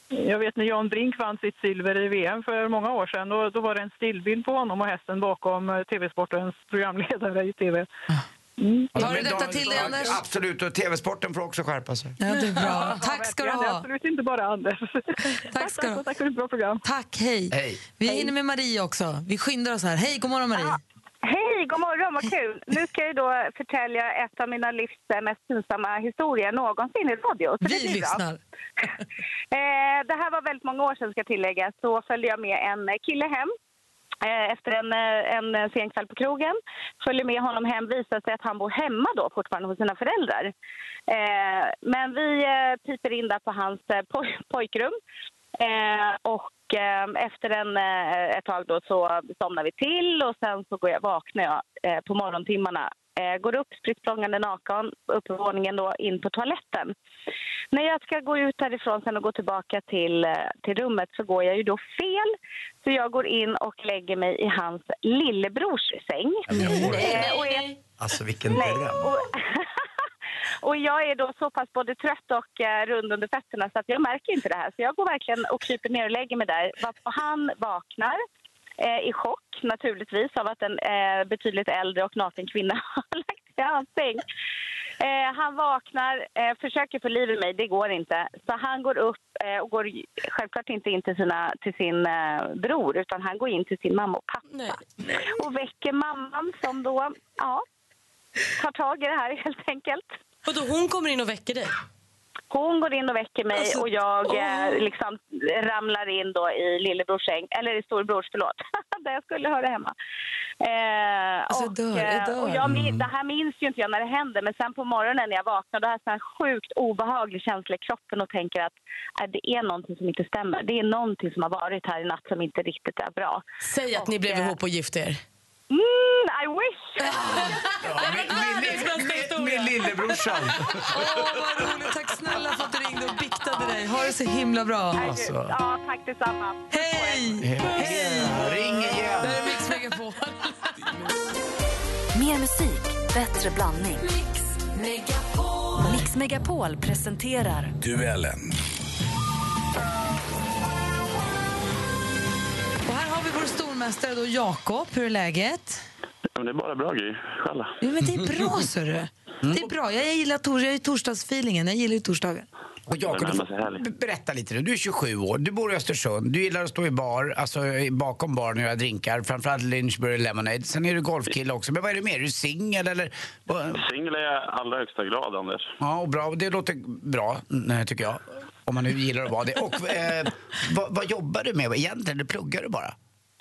Jag vet när Jan Brink vann sitt silver i VM för många år sedan. Då, då var det en stillbild på honom och hästen bakom eh, TV-sportens programledare i TV. Mm.
Tar du detta
de-
till dig, Anders?
Absolut, och TV-sporten får också skärpa sig.
Ja, det är bra. Tack ska du
Ja, det är
ha.
absolut inte bara Anders.
Tack ska du ha.
Tack för ett bra program.
Tack, hej.
Hej.
Vi hinner med Marie också. Vi skyndar oss här. Hej, god morgon Marie.
Hej, god morgon, vad kul. Nu ska jag då förtälja ett av mina livs mest pinsamma historier någonsin i radio. Så
Vi lyssnar.
Eh, det här var väldigt många år sedan ska jag tillägga. Så följde jag med en kille hem eh, efter en, eh, en sen kväll på krogen. Följer med honom hem, visar sig att han bor hemma då fortfarande hos sina föräldrar. Eh, men vi piper in där på hans poj- pojkrum. Eh, och eh, efter en, eh, ett tag då så somnar vi till och sen så går jag, vaknar jag eh, på morgontimmarna. Eh, går upp spritt språngande naken upp på våningen då in på toaletten. När jag ska gå ut härifrån sen och gå tillbaka till, eh, till rummet så går jag ju då fel. Så jag går in och lägger mig i hans lillebrors säng. Eh, och är
Alltså vilken
Nej,
program.
och, jag är då så pass både trött och eh, rund under fötterna så att jag märker inte det här. Så jag går verkligen och kryper ner och lägger mig där. Varpå han vaknar eh, i chock naturligtvis av att en eh, betydligt äldre och naken kvinna har lagt sig i hans säng. Eh, han vaknar, eh, försöker få liv i mig, det går inte. Så han går upp eh, och går självklart inte in till, sina, till sin eh, bror utan han går in till sin mamma och pappa. Och väcker mamman som då, ja, tar tag i det här helt enkelt.
Och då hon kommer in och väcker dig?
Hon går in och väcker mig
Alltså,
och jag
åh.
eh, liksom ramlar in då i lillebrors säng, eller i storbrors, förlåt, där jag skulle höra hemma. Eh,
Alltså, jag
och,
dör, jag
eh,
dör.
och jag, min- det här minns ju inte jag när det hände, men sen på morgonen när jag vaknade då har jag här sjukt obehaglig känsla i kroppen och tänker att äh, det är någonting som inte stämmer. Det är någonting som har varit här i natt som inte riktigt är bra.
Säg att ni blev ihop och gifte er.
Mm, I wish!
Min lillebrorsan.
Åh, vad roligt. Tack snälla för att du ringde och biktade dig. Ha det så himla bra.
Alltså.
Ja, tack detsamma.
Hej!
Ring igen.
Där är Mix Megapol.
Mer musik, bättre blandning. Mix Megapol presenterar
Duellen.
Och här har vi vår stormästare då, Jakob. Hur är läget?
Ja, men det är bara bra Gry. Själv?
Jo, men det är bra, så du. Det är bra. Jag gillar tors jag är torsdagsfeelingen. Jag gillar ju torsdagar.
Och Jakob, du får b- berätta lite nu. Du är 27 år, du bor i Östersund, du gillar att stå i bar, alltså bakom baren och göra drinkar, framförallt Lynchburg Lemonade. Sen är du golfkille också. Men vad är du mer? Är du singel eller? vad-
Singel är jag i allra högsta grad, Anders.
Ja, och bra. Det låter bra, mm, tycker jag. Om man nu gillar att vara det. Och eh, vad, vad jobbar du med egentligen? Eller pluggar du bara?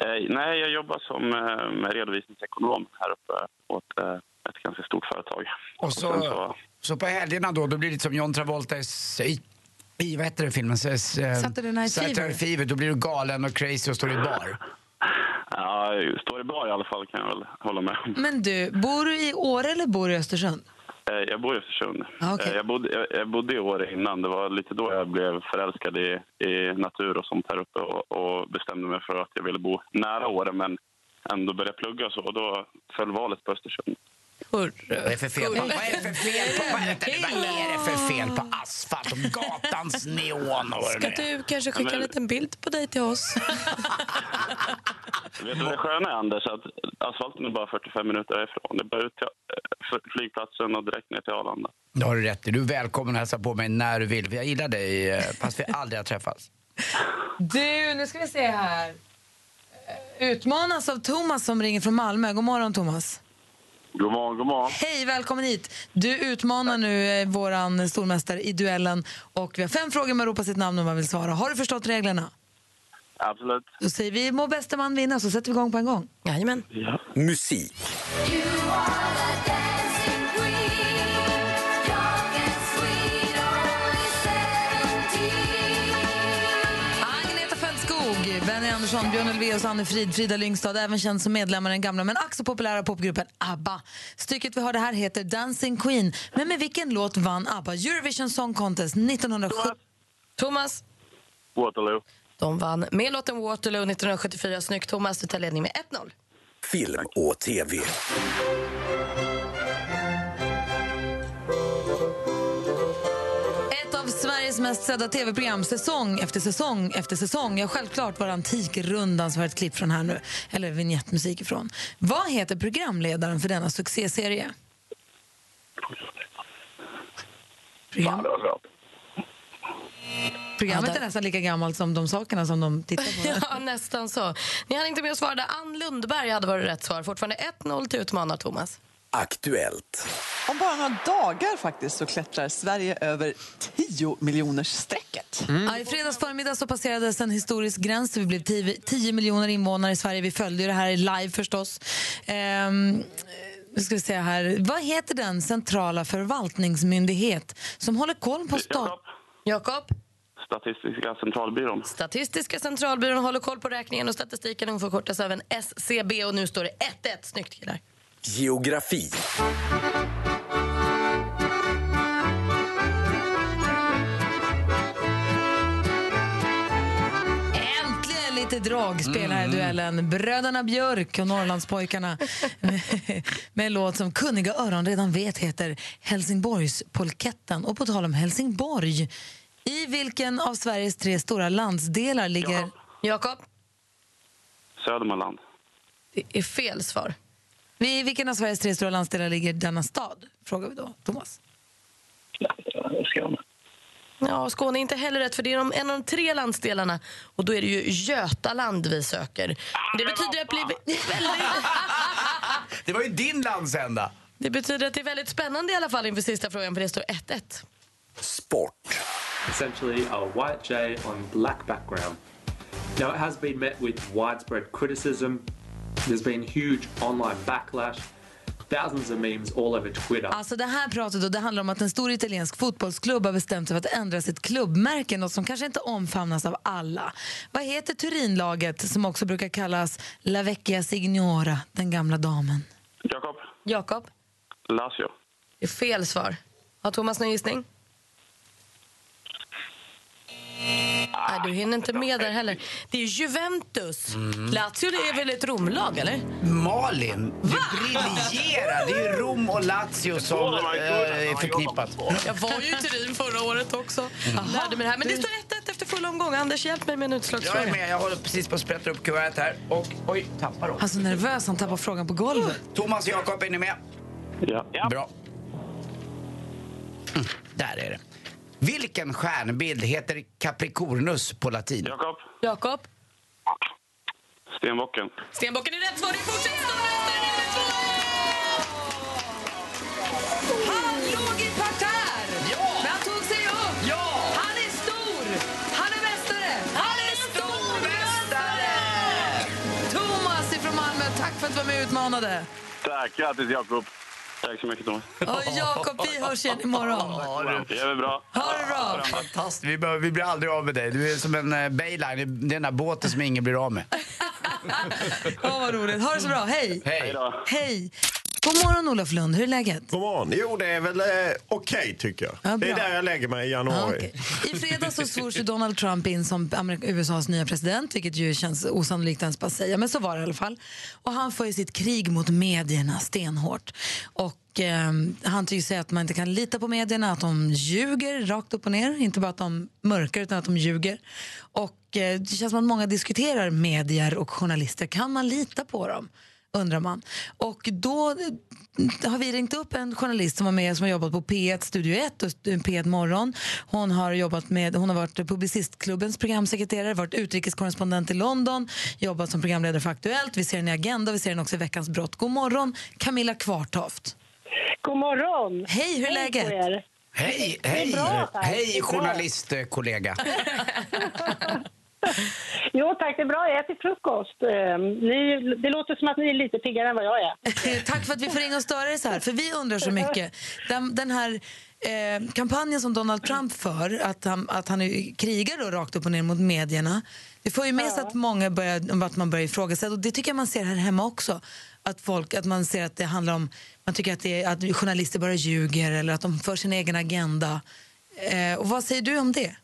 Eh, nej, jag jobbar som eh, redovisningsekonom här uppe åt eh, ett ganska stort företag.
Och så,
sen
så på helgerna då, då blir det lite som John Travolta i, i, i vad heter den filmen? Eh,
Saturday Night
Saturday
Fever.
Då blir du galen och crazy och står i bar.
Ja, står i bar i alla fall kan jag väl hålla med om.
Men du, bor du i Åre eller bor du i Östersund?
Eh, Jag bor i Östersund.
Ah, okej.
Eh, Jag, bodde, jag, jag bodde i Åre innan. Det var lite då jag blev förälskad i, i natur och sånt här uppe och, och bestämde mig för att jag ville bo nära Åre men ändå börja plugga och så. Och då föll valet på Östersund.
Vad är det för fel på, vad är för fel på, vad är det, vad är det för fel på asfalt och gatans neon och
Ska du kanske skicka en liten bild på dig till oss?
Vet du vad det sköna är, Anders? Att asfalten är bara 45 minuter härifrån. Det är bara ut till eh, flygplatsen och direkt ner till Arlanda.
Det har du rätt i. Du är välkommen att hälsa på mig när du vill. Jag gillar dig, eh, fast vi aldrig har träffats.
Du, nu ska vi se här. Eh, Utmanas av Thomas som ringer från Malmö. God morgon, Thomas.
God morgon, god morgon.
Hej, välkommen hit. Du utmanar nu eh, våran stormästare i duellen. Och vi har fem frågor, man ropar sitt namn om man vill svara. Har du förstått reglerna?
Absolut.
Då säger vi må bästa man vinna, så sätter vi igång på en gång.
Jajamän.
Musik.
Andersson, Björn Ulvaeus, Anne Frid, Frida Lyngstad, även känd som medlemmar i den gamla men ack så populära popgruppen ABBA. Stycket vi hörde här heter Dancing Queen. Men med vilken låt vann ABBA Eurovision Song Contest 1970?
Thomas.
Waterloo.
De vann med låten Waterloo 1974. Snyggt, Thomas. Du tar ledning med 1-0.
Film och TV.
Sveriges mest sedda tv-program, säsong efter säsong efter säsong. Ja, självklart var Antikrundan som var ett klipp från här nu, eller vignettmusik ifrån. Vad heter programledaren för denna succéserie? Program. Programmet
Ja,
är nästan lika gammalt som de sakerna som de tittar på.
Ja, nästan så. Ni hann inte med att svara. där. Ann Lundberg hade varit rätt svar. Fortfarande 1-0 till utmanar Thomas.
Aktuellt.
Om bara några dagar faktiskt så klättrar Sverige över 10 miljoners strecket.
Ja, I fredags förmiddag så passerades en historisk gräns. Vi blev 10, 10 miljoner invånare i Sverige. Vi följde ju det här live förstås. Ehm, nu ska vi se här. Vad heter den centrala förvaltningsmyndighet som håller koll på stat...
Jakob?
Statistiska centralbyrån.
Statistiska centralbyrån håller koll på räkningen och statistiken. Hon förkortas även SCB och nu står det 1-1. Snyggt killar.
Geografi.
Äntligen lite dragspel här i duellen. Bröderna Björk och Norrlandspojkarna med en låt som kunniga öron redan vet heter Helsingborgspolketten. Och på tal om Helsingborg, i vilken av Sveriges tre stora landsdelar ligger...
Jakob?
Södermanland.
Det är fel svar.
I vilken av Sveriges tre stora landsdelar ligger denna stad? Frågar vi då Thomas.
Skåne.
Ja, Skåne är inte heller rätt, för det är de, en av de tre landsdelarna. Och då är det ju Götaland vi söker. Det betyder att det blir väldigt...
Det var ju din landsända.
Det betyder att det är väldigt spännande i alla fall inför sista frågan, för det står 1-1.
Sport.
essentially a white jay on black background. Now, it has been met with widespread criticism. There's been huge online backlash, thousands of memes all over Twitter.
Alltså det här pratet då, det handlar om att en stor italiensk fotbollsklubb har bestämt sig för att ändra sitt klubbmärke, något som kanske inte omfamnas av alla. Vad heter Turinlaget som också brukar kallas La Vecchia Signora, den gamla damen?
Jakob.
Jakob?
Lazio.
Det är fel svar. Har Thomas någon gissning? Nej, du hinner inte med där heller. Det är Juventus. Lazio det är väl ett Romlag, eller?
Malin, du briljerar. Det är ju Rom och Lazio som eh, är förknippat.
Jag var ju i Turin förra året också. Lärde mig det här. Men det står 1-1 efter full omgång. Anders, hjälp mig med en
Jag är
utslagsfråga.
med, jag håller precis på att sprätta upp kuvertet här. Och oj, tappar då.
Han är så nervös, han tappar frågan på golvet.
Thomas och Jakob, är ni med?
Ja.
Bra. Mm, där är det. Vilken stjärnbild heter Capricornus på latin?
Jakob.
Jakob?
Stenbocken.
Stenbocken är rätt svar. Det fortsätter Han låg i parterre, men han tog sig upp. Han är stor. Han är mästare. Han är stormästare!
Thomas ifrån Malmö, tack för att du var med och utmanade.
Tack, grattis Jakob. Tack så mycket Thomas.
Och Jakob, vi hörs igen imorgon.
Det är väl bra.
Ha det bra.
Fantastiskt, vi, behöver, vi blir aldrig av med dig. Du är som en uh, bayline, det är den där båten som ingen blir av med.
Ja, vad roligt. Ha det så bra. Hej.
Hej.
Hej. God morgon, Olof Lund. Hur är läget?
God morgon. Jo, det är väl eh, okej tycker jag.
Ja,
det är där jag lägger mig i januari.
I fredags så svors ju Donald Trump in som USAs nya president, vilket ju känns osannolikt ens bara säga, men så var det i alla fall. Och han för sitt krig mot medierna stenhårt. Och eh, han tycker sig att man inte kan lita på medierna, att de ljuger rakt upp och ner. Inte bara att de mörkar, utan att de ljuger. Och eh, det känns som att många diskuterar medier och journalister. Kan man lita på dem? Undrar man. Och då har vi ringt upp en journalist som var med som har jobbat på P1 Studio 1 och P1 Morgon. Hon har jobbat med, hon har varit Publicistklubbens programsekreterare, varit utrikeskorrespondent i London, jobbat som programledare för Aktuellt. Vi ser henne i Agenda, vi ser henne också i Veckans brott. God morgon, Camilla Kvartoft.
God morgon.
Hej, hur är
Hej
läget?
Hej, hej,
bra,
hej journalistkollega.
Jo tack, det är bra. Jag äter frukost. Eh, Ni, det låter som att ni är lite piggare än vad jag är.
Tack för att vi får ringa och störa dig så här, för vi undrar så mycket. Den, den här eh, kampanjen som Donald Trump för, att han, att han krigar då rakt upp och ner mot medierna, det får ju med sig att många börjar, att man börjar ifrågasätta, och det tycker jag man ser här hemma också. Att, folk, att man ser att det handlar om, man tycker att, det är, att journalister bara ljuger eller att de för sin egen agenda. Eh, och vad säger du om det?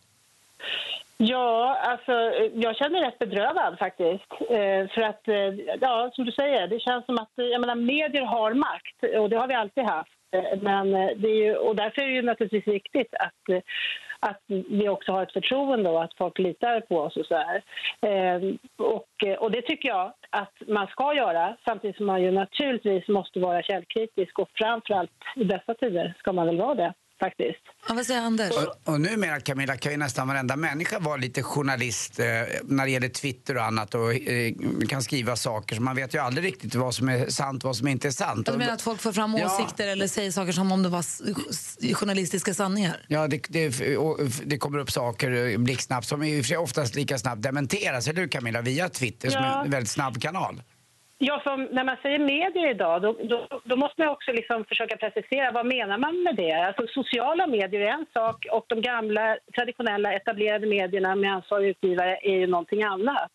Ja, alltså jag känner mig rätt bedrövad faktiskt. Eh, För att, eh, ja som du säger, det känns som att jag menar, medier har makt och det har vi alltid haft. Eh, men eh, det är ju, och därför är det ju naturligtvis viktigt att, eh, att vi också har ett förtroende och att folk litar på oss och så här. Ehm, eh, Och, och det tycker jag att man ska göra samtidigt som man ju naturligtvis måste vara källkritisk och framförallt i dessa tider ska man väl vara det faktiskt.
Ja, vad säger Anders?
Och, och numera Camilla kan ju nästan varenda människa vara lite journalist eh, när det gäller Twitter och annat och eh, kan skriva saker så man vet ju aldrig riktigt vad som är sant och vad som inte är sant.
Du menar att folk får fram
Ja.
åsikter eller säger saker som om det var journalistiska sanningar?
Ja, det, det, och det kommer upp saker eh, blixtsnabbt som i och för sig oftast lika snabbt dementeras, eller hur Camilla? Via Twitter som
Ja.
är en väldigt snabb kanal.
Ja, för när man säger medier idag, då, då, då måste man också liksom försöka precisera vad menar man med det. Alltså, sociala medier är en sak och de gamla traditionella etablerade medierna med ansvarig utgivare är ju någonting annat.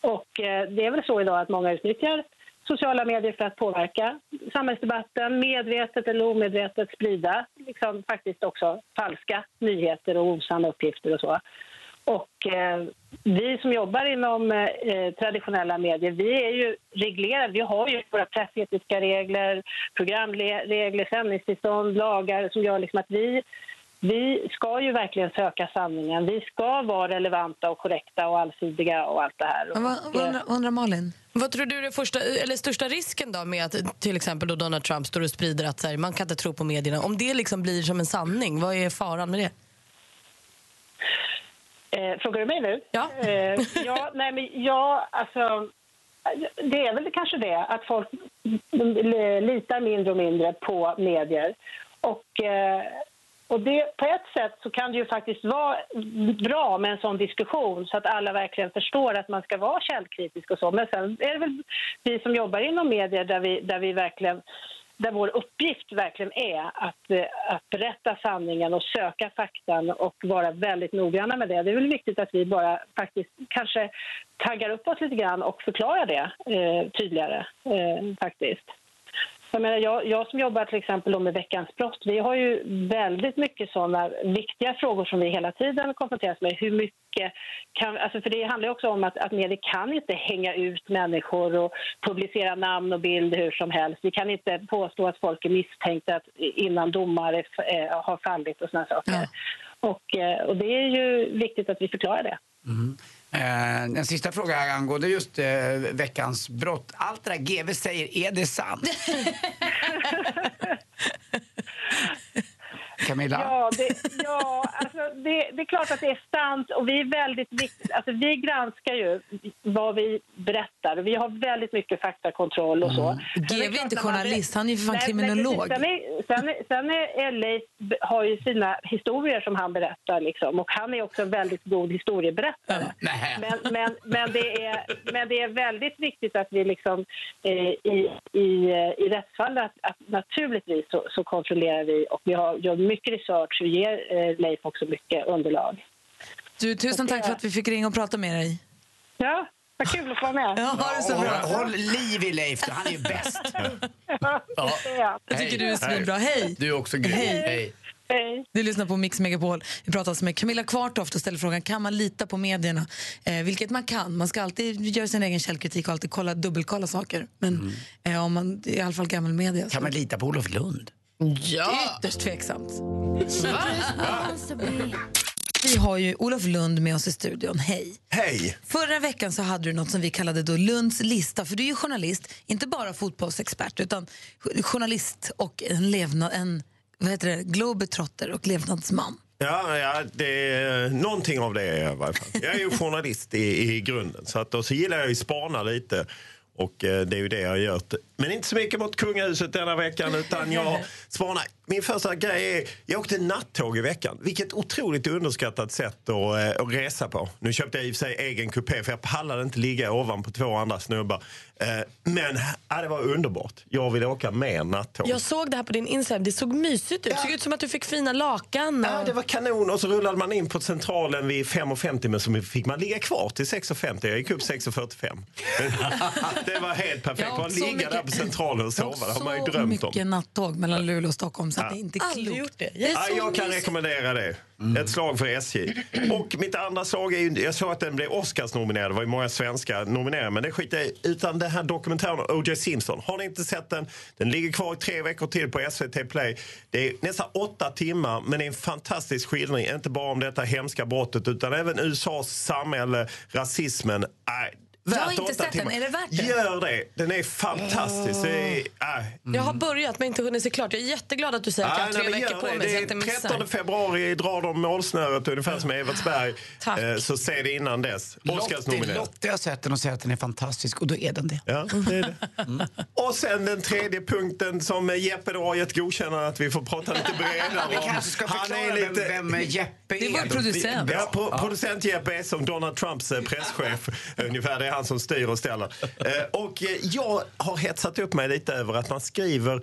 Och eh, det är väl så idag att många utnyttjar sociala medier för att påverka samhällsdebatten, medvetet eller omedvetet sprida liksom faktiskt också falska nyheter och osanna uppgifter och så. Och eh, vi som jobbar inom eh, traditionella medier, vi är ju reglerade. Vi har ju våra pressetiska regler, programregler, sändningstillstånd, lagar som gör liksom att vi, vi ska ju verkligen söka sanningen. Vi ska vara relevanta och korrekta och allsidiga och allt det här.
Vad,
Och,
vad, undrar, vad undrar Malin?
Vad tror du är den första, eller största risken då med att till exempel då Donald Trump står och sprider att så här, man kan inte tro på medierna? Om det liksom blir som en sanning, vad är faran med det?
Eh, frågar du mig nu?
Ja.
Eh, ja, nej men ja, alltså... Det är väl kanske det, att folk litar mindre och mindre på medier. Och, eh, och det, på ett sätt så kan det ju faktiskt vara bra med en sån diskussion så att alla verkligen förstår att man ska vara källkritisk och så. Men sen är det väl vi som jobbar inom medier där vi, där vi verkligen där vår uppgift verkligen är att, eh, att berätta sanningen och söka faktan och vara väldigt noggranna med det. Det är väl viktigt att vi bara faktiskt kanske taggar upp oss lite grann och förklarar det eh, tydligare eh, faktiskt. Jag, menar, jag, jag som jobbar till exempel med Veckans brott, vi har ju väldigt mycket sådana viktiga frågor som vi hela tiden konfronteras med. Hur mycket kan, alltså för det handlar också om att, att medier kan inte hänga ut människor och publicera namn och bild hur som helst. Vi kan inte påstå att folk är misstänkta att, innan domar är, eh, har fallit och sådana saker. Och, eh, och det är ju viktigt att vi förklarar det.
Eh, Eh, en sista fråga här angående just eh, veckans brott. Allt det där GV säger, är det sant? Camilla?
Ja, det, ja alltså det, det är klart att det är sant och vi är väldigt viktigt. Alltså vi granskar ju vad vi berättar vi har väldigt mycket faktakontroll och så.
Mm. GV är inte
man
journalist, han är ju för fan
Nej,
kriminolog.
Sen är, sen, är, sen är LA har ju sina historier som han berättar liksom och han är också en väldigt god historieberättare. Men, men, men, det är, men det är väldigt viktigt att vi liksom, eh, i, i, eh, i rättsfall att, att naturligtvis så, så kontrollerar vi och vi har, gör mycket research och ger eh, Leif också mycket underlag.
Du, tusen tack för att vi fick ringa och prata med dig.
Ja, vad kul att få vara med.
Ja, ha det så bra.
Håll, håll liv i Leif, han är ju bäst.
Ja.
Jag tycker du är svinbra. Hej!
Du är också grym.
Hej.
Hej.
Du lyssnar på Mix Megapol. Vi pratar alltså med Camilla Kvartoft och ställer frågan kan man lita på medierna? Eh, vilket man kan. Man ska alltid göra sin egen källkritik och alltid kolla, dubbelkolla saker. Men eh, om man, i alla fall gammal media.
Mm. Kan man lita på Olof Lund?
Ja! Ytterst tveksamt. Vi har ju Olof Lund med oss i studion. Hej.
Hej.
Förra veckan så hade du något som vi kallade då Lunds lista. För du är ju journalist, inte bara fotbollsexpert utan journalist och en, levnad, en vad heter det, globetrotter och levnadsman.
Ja, ja det är, någonting av det är jag i varje fall. Jag är ju journalist i, i grunden. Så att, och så gillar jag ju spana lite. Och eh, det är ju det jag har gjort. Men inte så mycket mot kungahuset denna veckan utan jag spanar. Min första grej är, jag åkte nattåg i veckan. Vilket otroligt underskattat sätt att, eh, att resa på. Nu köpte jag i och för sig egen kupé för jag pallade inte ligga ovanpå två andra snubbar. Eh, Men ja, det var underbart. Jag ville åka mer nattåg.
Jag såg det här på din Instagram. Det såg mysigt ut. Det såg ut som att du fick fina lakan. Och...
Ja, det var kanon. Och så rullade man in på centralen vid 5.50 men så fick man ligga kvar till 6.50. Jag gick upp 6.45. det var helt perfekt.
Ja, så
ligga
mycket-
där på centralen och sova. Det har man ju
Så
drömt om.
mycket nattåg mellan Luleå och Stockholm så att det är inte klokt.
gjort det.
Är
Ja,
så
jag kan rekommendera det. Mm. Ett slag för SJ. Och mitt andra slag är ju, jag såg att den blev Oscars-nominerad. Det var ju många svenska nominerade. Men det skiter jag i. Utan den här dokumentären om O.J. Simpson. Har ni inte sett den? Den ligger kvar i tre veckor till på SVT Play. Det är nästan åtta timmar men det är en fantastisk skildring. Inte bara om detta hemska brottet utan även USAs samhälle, rasismen. Äh,
jag har
värt
inte sett den.
timmar.
Är det värt det?
Gör det. Den är fantastisk. Det är, äh.
Jag har börjat men inte hunnit se klart. Jag är jätteglad att du säger att jag har
Nej,
tre
nej,
veckor på
det.
mig
Det är
missar.
13 februari drar de målsnöret ungefär som Evertsberg. Eh, Så se det innan dess. Oscarsnominerad.
Lottie har sett den och säger att den är fantastisk och då är den det.
Ja, det är det. Och sen den tredje punkten som Jeppe då har gett godkännande att vi får prata lite bredare
Vi
om.
kanske ska förklara vem- vem Jeppe är. Det är vår producent.
Ja, pro- producent Jeppe är som Donald Trumps eh, presschef. Ungefär, det är han som styr och ställer. Eh, Och eh, jag har hetsat upp mig lite över att man skriver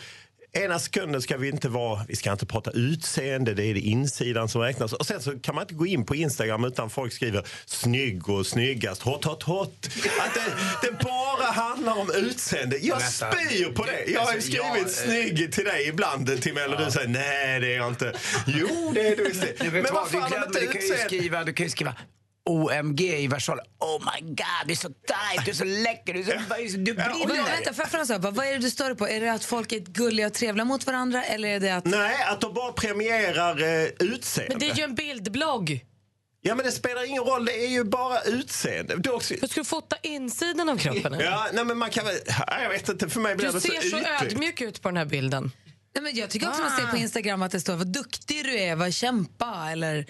Ena sekunden ska vi inte vara, vi ska inte prata utseende, det är det insidan som räknas. Och sen så kan man inte gå in på Instagram utan folk skriver snygg och snyggast, hot, hot, hot. Att det, det bara handlar om utseende. Jag spyr på det. Jag har ju
Alltså,
skrivit
jag, eh,
snygg till dig ibland till mig och du säger nej det är jag inte. Jo det är du.
Du
Men vad fan om inte
du kan ju
utseende?
skriva, du kan ju skriva OMG i versal. Oh my god, du är så tight, du är så läcker, du, är så, du
Men,
brinner.
vänta, får jag fråga? Vad är det du stör dig på? Är det att folk är gulliga och trevliga mot varandra eller är det att...
Nej, att de bara premierar eh, utseende.
Men det är ju en bildblogg.
Ja, men det spelar ingen roll. Det är ju bara utseende. Du, också...
du ska fota insidan av kroppen. eller?
Ja, nej, men man kan väl... Ja, Jag vet inte, för mig blir
Du
det så
ser så
ytligt.
ödmjuk ut på den här bilden.
Nej, men jag tycker också man ser på Instagram att det står vad duktig du är, vad kämpa eller...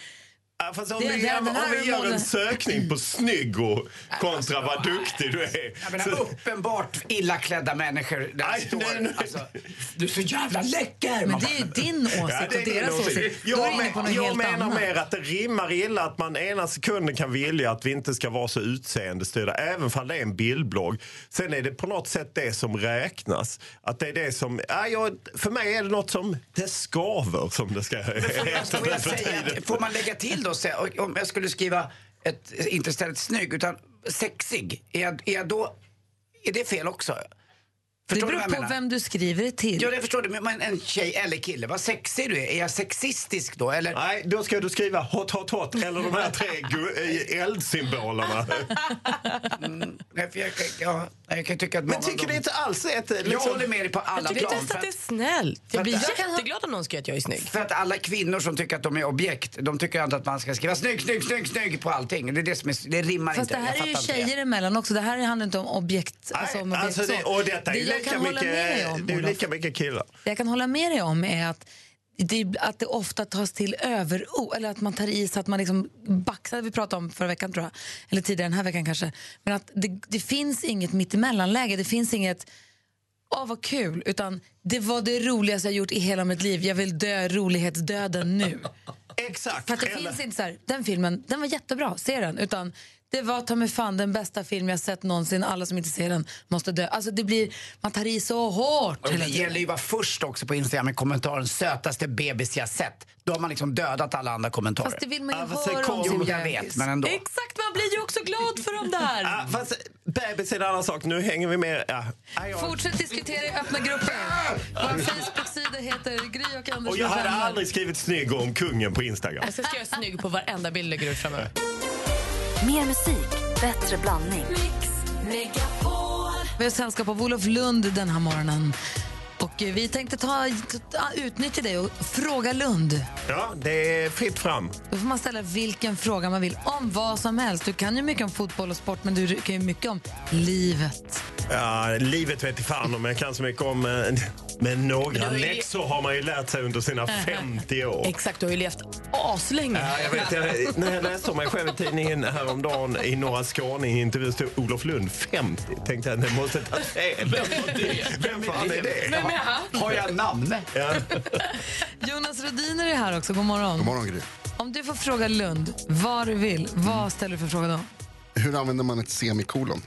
Ja, fast om,
Det-
vi,
det-
om
här
vi gör en sökning på snygg och kontra vad duktig du är.
Jag menar, uppenbart illa klädda människor där det står alltså, du är så jävla läcker.
Men det är ju din åsikt
Ja, det är
och
din
deras åsikt.
åsikt. Jag, men, jag menar
annat.
mer att det rimmar illa att man ena sekunden kan vilja att vi inte ska vara så utseendestyrda, även om det är en bildblogg. Sen är det på något sätt det som räknas. Att det är det som, ja, jag, för mig är det något som, det skaver som det ska heta
får man lägga till då, säga, om jag skulle skriva ett, inte istället snygg, utan sexig, är jag, är jag då, är det fel också?
Det
Förstår du
beror
vad jag
på
menar?
vem du skriver det till.
Ja, det förstår du. Men en tjej eller kille, vad sexig du är. Är jag sexistisk då? Eller?
Nej, då ska du skriva hot, hot, hot eller de här tre eh, eldsymbolerna.
Nej, för jag, ja, jag kan tycka att
Men tycker det inte alls är ett...
Jag
Liksom...
håller med dig på alla
Jag tycker
plan.
inte att det är snällt. Jag blir jätteglad om någon skriver att jag är snygg.
För att alla kvinnor som tycker att de är objekt, de tycker inte att man ska skriva snygg, snygg, snygg, snygg på allting. Det, är det, som är, det rimmar
Fast
inte.
det här
Jag
är ju tjejer emellan också. Det här handlar inte om objekt. Alltså om objekt
Alltså det, och detta är
Det
ju
jag
lika
kan hålla
mycket,
med dig om,
det är lika mycket killar.
Det jag kan hålla med dig om är att det, att det ofta tas till överord, eller att man tar i så att man liksom baxar, vi pratade om förra veckan tror jag, eller tidigare den här veckan kanske. Men att det, det finns inget mittemellanläge, det finns inget Åh, vad kul! Utan det var det roligaste jag gjort i hela mitt liv. Jag vill dö rolighetsdöden nu.
Exakt.
För att det finns inte så här, den filmen, den var jättebra, se den. Utan det var ta mig fan den bästa film jag sett någonsin. Alla som inte ser den måste dö. Alltså det blir, man tar i så hårt
Och det gäller ju att vara först också på Instagram med kommentaren sötaste bebis jag sett. Då har man liksom dödat alla andra kommentarer.
Fast det vill man ju
Ja,
höra om sin
Jo, jag
bebis.
vet, men ändå.
Exakt, man blir ju också glad för dem där.
Ja, fast bebis är en annan sak. Nu hänger vi med. Ja. Jag-
Fortsätt diskutera i öppna grupper. Vår Facebook-sida heter Gry och Anders
Och jag hade aldrig skrivit snygg om kungen på Instagram.
Jag ska göra snygg på varenda bild jag lägger ut framöver.
Mer musik, bättre blandning.
Vi har sällskap av Olof Lund den här morgonen. Och vi tänkte ta, ta, utnyttja det och fråga Lund.
Ja, det är fritt fram.
Då får man ställa vilken fråga man vill om vad som helst. Du kan ju mycket om fotboll och sport, men du kan ju mycket om livet.
Ja, livet vet fan om jag kan så mycket om. eh, Men några
är-
läxor har man ju lärt sig under sina 50 år.
Exakt, du har ju levt aslänge.
Ja, jag vet, jag, när jag läste om mig själv i tidningen häromdagen i Norra Skåne i intervju stod Olof Lund 50. Tänkte jag, det måste ta fel. Vem fan är det?
Vem är han?
Har jag namn?
Ja.
Jonas Rhodiner är här också. God morgon.
God morgon, Gry.
Om du får fråga Lund vad du vill, vad ställer du för fråga då?
Hur använder man ett semikolon?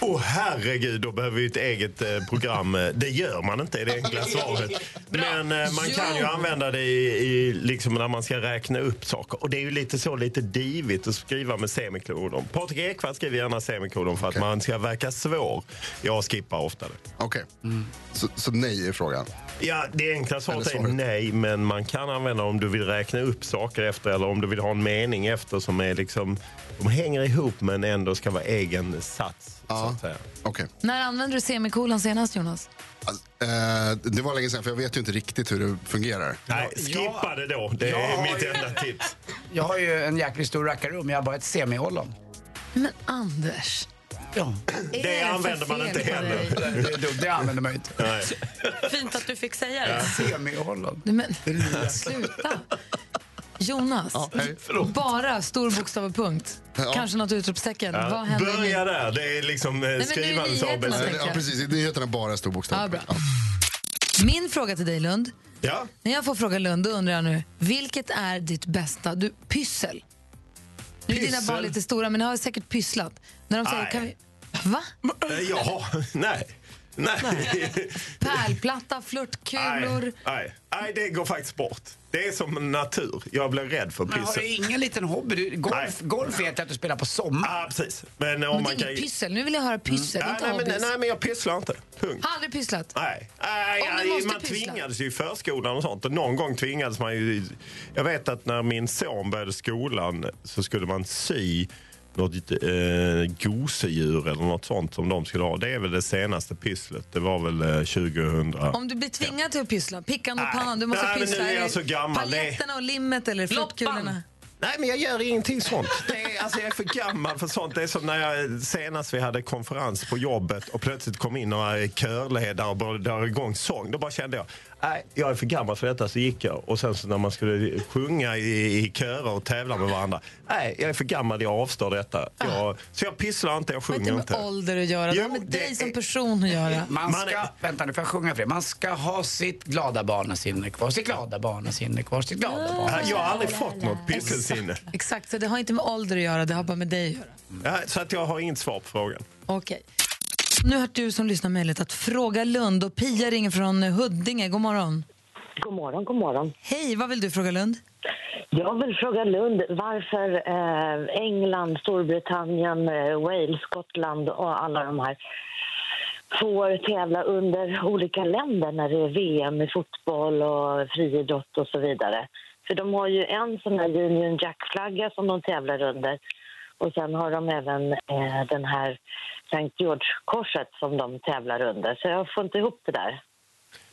Åh herregud, då behöver vi ett eget eh, program. Eh, Det gör man inte, är det enkla svaret. Men eh, man kan ju använda det i, i, liksom när man ska räkna upp saker. Och det är ju lite så lite divigt att skriva med semikolon. Patrik Ekwall skriver gärna semikolon för att man ska verka svår. Jag skippar ofta det.
Okej, så, så nej är frågan.
Ja, det enkla svaret är nej, men man kan använda om du vill räkna upp saker efter eller om du vill ha en mening efter som är liksom, de hänger ihop men ändå ska vara egen sats. Så att säga.
Okej.
När använde du semikolon senast, Jonas?
Alltså, eh, det var länge sedan, för jag vet ju inte riktigt hur det fungerar.
Nej, skippa det då. Det är
Ja,
mitt
ja.
enda tips.
Jag har ju en jäkligt stor rackarrum, jag har bara ett semiollon.
Men Anders,
Ja.
Det
för
använder man inte heller.
Det, dumt, det använder man inte.
Nej.
Fint att du fick säga det.
Semiollon.
Nej, Men, sluta. Jonas,
Ja,
bara stor bokstav och punkt.
Ja.
Kanske något utropstecken.
Ja,
Vad händer
Börja där. Det är liksom eh,
det
skrivandets ABC.
Ja, precis. I nyheterna bara stor bokstav.
Ja, bra. Min fråga till dig, Lund.
Ja.
När jag får fråga Lund, då undrar jag nu, vilket är ditt bästa du, pyssel? Nu är dina
Pyssel?
barn lite stora, men ni har säkert pysslat. När de säger,
Nej.
kan vi... Va?
Eh, Ja, nej. Nej.
Pärlplatta, flörtkulor.
Nej, nej, nej, det går faktiskt bort. Det är som natur. Jag blir rädd för
Men har
pyssel.
du ingen liten hobby? Du, golf, golf vet jag att du spelar på sommaren.
Ja, precis. Men om
Men
man
det är
kan...
inget pyssel. Nu vill jag höra pyssel,
Nej,
inte
nej, men, nej, men jag pysslar inte. Punkt.
Har aldrig pysslat?
Nej, nej
Om du
nej,
måste
man
pyssla.
tvingades ju i förskolan och sånt. Och någon gång tvingades man ju... Jag vet att när min son började skolan så skulle man sy något eh, gosedjur eller något sånt som de skulle ha. Det är väl det senaste pysslet. Det var väl eh, 2000.
Om du blir tvingad till att pyssla, pickan och pannan, du måste
nej, men
pyssla.
nu är jag så gammal.
Paletterna och limmet eller flörtkulorna?
Nej, men jag gör ingenting sånt. Det är, alltså, jag är för gammal för sånt. Det är som när jag senast vi hade konferens på jobbet och plötsligt kom in några körledare och började dra igång sång. Då bara kände jag, nej, jag är för gammal för detta. Så gick jag. Och sen så när man skulle sjunga i, i körer och tävla med varandra. Nej, jag är för gammal, jag avstår detta. Jag, så jag pysslar inte, jag
Det har
sjunger
inte
inte.
med ålder att göra, det har
Jo,
med dig
det
som
är-
person att göra.
Man ska, vänta nu får jag sjunga för det. Man ska ha sitt glada barnasinne kvar, sitt glada barnasinne kvar, sitt glada
Ja,
barnasinne.
Jag har aldrig fått något pysselsinne.
Exakt, så det har inte med ålder att göra, det har bara med dig att göra.
Ja, så att jag har inget svar på frågan.
Okej. Nu har du som lyssnar möjlighet att fråga Lund och Pia ringer från Huddinge. God morgon.
God morgon, god morgon.
Hej, vad vill du fråga Lund?
Jag vill fråga Lund varför eh, England, Storbritannien, eh, Wales, Skottland och alla de här får tävla under olika länder när det är VM i fotboll och friidrott och så vidare. För de har ju en sån här Union Jack-flagga som de tävlar under och sen har de även eh, den här St. George-korset som de tävlar under. Så jag får inte ihop det där.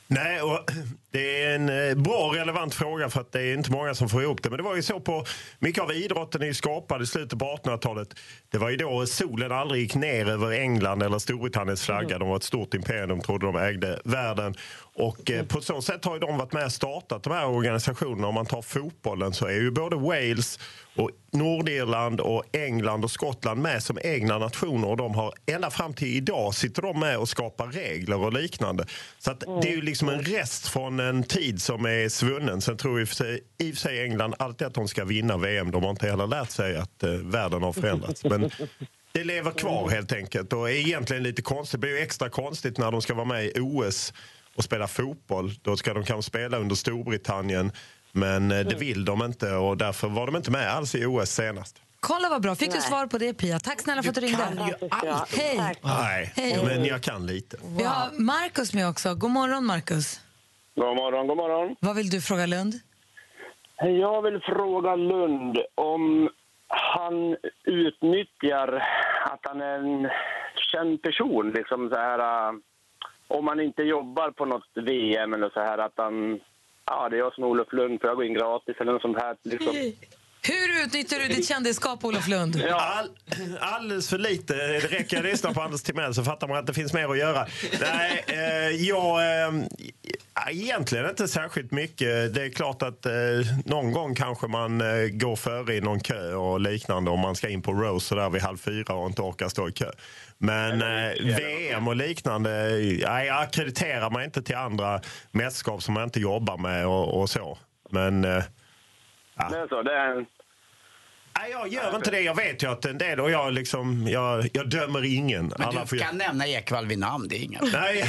Nej, och det är en eh, bra och relevant fråga för att det är inte många som får ihop det. Men det var ju så på, mycket av idrotten är ju skapad i slutet på 1800-talet. Det var ju då solen aldrig gick ner över England eller Storbritanniens flagga. De var ett stort imperium, de trodde de ägde världen. Och eh, på så sätt har ju de varit med och startat de här organisationerna. Om man tar fotbollen så är ju både Wales och Nordirland och England och Skottland med som egna nationer och de har ända fram till idag sitter de med och skapar regler och liknande. Så att det är ju liksom en rest från en tid som är svunnen. Sen tror i och för sig, i och för sig England alltid att de ska vinna VM. De har inte heller lärt sig att eh, världen har förändrats. Men det lever kvar helt enkelt och är egentligen lite konstigt. Det blir ju extra konstigt när de ska vara med i OS och spela fotboll. Då ska de kanske spela under Storbritannien. Men eh, det vill de inte och därför var de inte med alls i OS senast.
Kolla vad bra, fick du
Nej.
svar på det Pia? Tack snälla för att du ringde.
kan ju
allt.
Hej.
Nej,
Hej.
men jag kan lite.
Vi har Markus med också. God morgon Markus.
God morgon, god morgon.
Vad vill du fråga Lund?
Jag vill fråga Lund om han utnyttjar att han är en känd person. Liksom så här, äh, om man inte jobbar på något VM eller så här att han... Ja, det är jag som är Olof Lund, för jag går in gratis eller något sånt här. Liksom.
Hur utnyttjar du ditt kändisskap, Olof Lund?
All, alldeles för lite. Det räcker att lyssna på Anders Timell så fattar man att det finns mer att göra. Nej, eh, jag... Eh, egentligen inte särskilt mycket. Det är klart att eh, någon gång kanske man eh, går före i någon kö och liknande om man ska in på Rose så där vid halv fyra och inte orkar stå i kö. Men eh, VM och liknande, nej, jag akkrediterar mig inte till andra mästerskap som man inte jobbar med och, och så. Men... Eh,
Är så, det är en...
Nej, jag gör inte det. Jag vet ju att en del, och jag, liksom, jag, jag dömer ingen.
Men
Alla
du
får
kan nämna Ekwall vid namn, det är inga
Nej,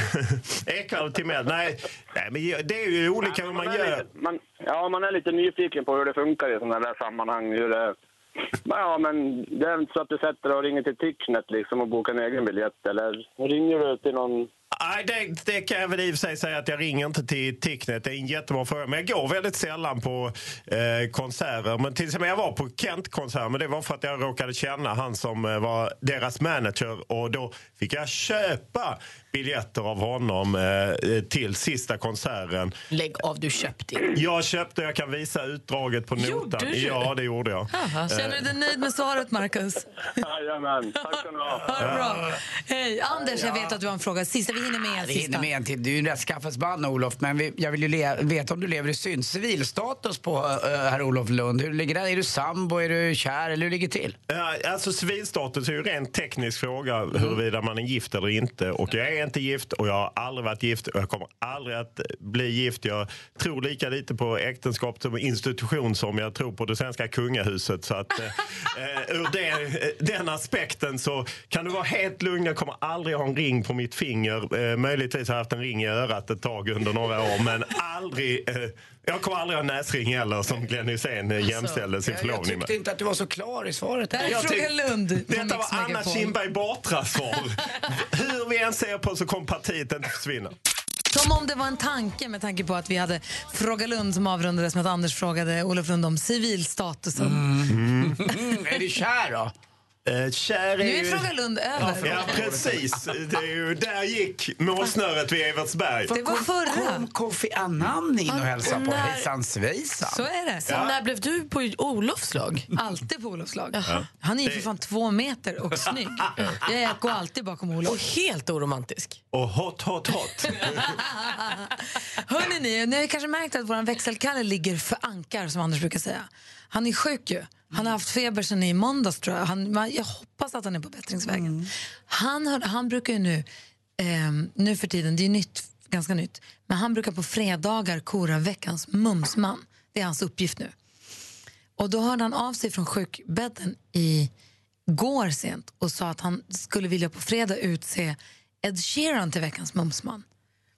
Ekwall och Timell. Nej, nej, men det är ju olika hur man
är
gör.
lite, man, ja, man är lite nyfiken på hur det funkar i sådana där sammanhang. Hur det, ja, men det är inte så att du sätter dig och ringer till Ticknet liksom och bokar en egen biljett. Eller ringer du till någon...
Nej, det, det kan jag väl i och för sig säga att jag ringer inte till Ticknet. Det är en jättebra fråga. Men jag går väldigt sällan på eh, konserter. Men till exempel jag var på Kent-konsert, men det var för att jag råkade känna han som eh, var deras manager. Och då fick jag köpa biljetter av honom eh, till sista konserten.
Lägg av, du köpte.
Jag köpte, jag kan visa utdraget på
Gjorde
notan.
du?
Ja, det gjorde jag.
Aha, känner du dig nöjd med svaret, Markus?
Jajamän, tack ska ni ha.
Ha det bra. Hej, Anders, jag vet att du har en fråga. Sista, vi hinner med en
Vi hinner
sista.
med en till. Du är ju en rättskaffens man, Olof. Men vi, jag vill ju veta om du lever i synd. Civilstatus på uh, herr Olof Lund. Hur ligger det? Är du sambo? Är du kär? Eller hur ligger det till?
Ja, Alltså civilstatus är ju en rent teknisk fråga huruvida man är gift eller inte. Och jag är inte gift och jag har aldrig varit gift och jag kommer aldrig att bli gift. Jag tror lika lite på äktenskap som institution som jag tror på det svenska kungahuset. Så att eh, eh, ur det, den aspekten så kan du vara helt lugn. Jag kommer aldrig ha en ring på mitt finger Eh, möjligtvis har jag haft en ring i örat ett tag under några år, men aldrig... Eh, jag kommer aldrig ha näsring heller som Glenn Hysén eh, jämställde sin
Jag, jag
förlovning
tyckte
med.
inte att du var så klar i svaret.
Här är
Jag tyck-
Lund
Detta var Anna. Kinberg Batras svar. Hur vi än ser på så kommer partiet inte försvinna.
Som om det var en tanke med tanke på att vi hade Fråga Lund som avrundades med att Anders frågade Olof Lund om civilstatusen.
Mm. är du kär då?
Eh, kär är
Nu är
ju...
Fråga Lund över.
Ja, precis. Det är ju, där gick målsnöret vid Evertsberg.
Det var förra.
Kom Kofi Annan in och hälsade på
när-
hejsan svejsan.
Så är det.
Så när blev du på Olofs lag?
Alltid på Olofs lag.
Jaha.
Han är ju för fan två meter och snygg. Jag går alltid bakom Olof.
Och helt oromantisk.
Och hot, hot, hot.
Hörrni, ni, ni har kanske märkt att vår växelkalle ligger för ankar, som Anders brukar säga. Han är sjuk ju. Han har haft feber sedan i måndags tror jag. Han, jag hoppas att han är på bättringsvägen. Han, har, han brukar ju nu, ehm, nu för tiden, det är nytt, ganska nytt, men han brukar på fredagar kora veckans mumsman. Det är hans uppgift nu. Och då hörde han av sig från sjukbädden i går sent och sa att han skulle vilja på fredag utse Ed Sheeran till veckans mumsman.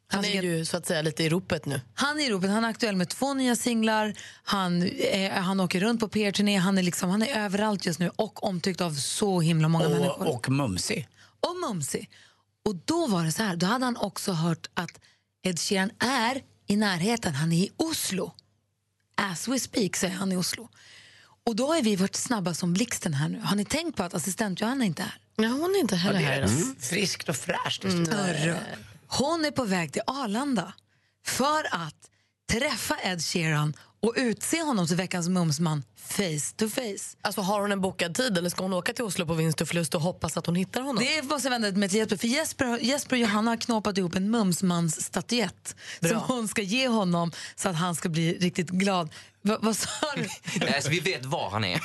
Han är ju så att säga lite i ropet nu.
Han är i ropet. Han är aktuell med två nya singlar. Han, eh, han åker runt på PR-turné. Han är, liksom, han är överallt just nu och omtyckt av så himla många människor.
Och, och mumsig.
Och mumsig. Och då var det så här, då hade han också hört att Ed Sheeran är i närheten. Han är i Oslo. As we speak är han i Oslo. Och då har vi varit snabba som blixten här nu. Har ni tänkt på att assistent Johanna inte är här?
Ja, hon är inte
Ja,
heller
det
här
är
idag.
friskt och fräscht.
Mm.
Hon är på väg till Arlanda för att träffa Ed Sheeran och utse honom till veckans mumsman face to face.
Alltså har hon en bokad tid eller ska hon åka till Oslo på vinst och förlust och hoppas att hon hittar honom?
Det måste jag vända mig till Jesper, för Jesper, Jesper och Johanna har knåpat ihop en mumsmansstatyett som hon ska ge honom så att han ska bli riktigt glad. Va, vad sa du?
Nej, alltså, vi vet var han är.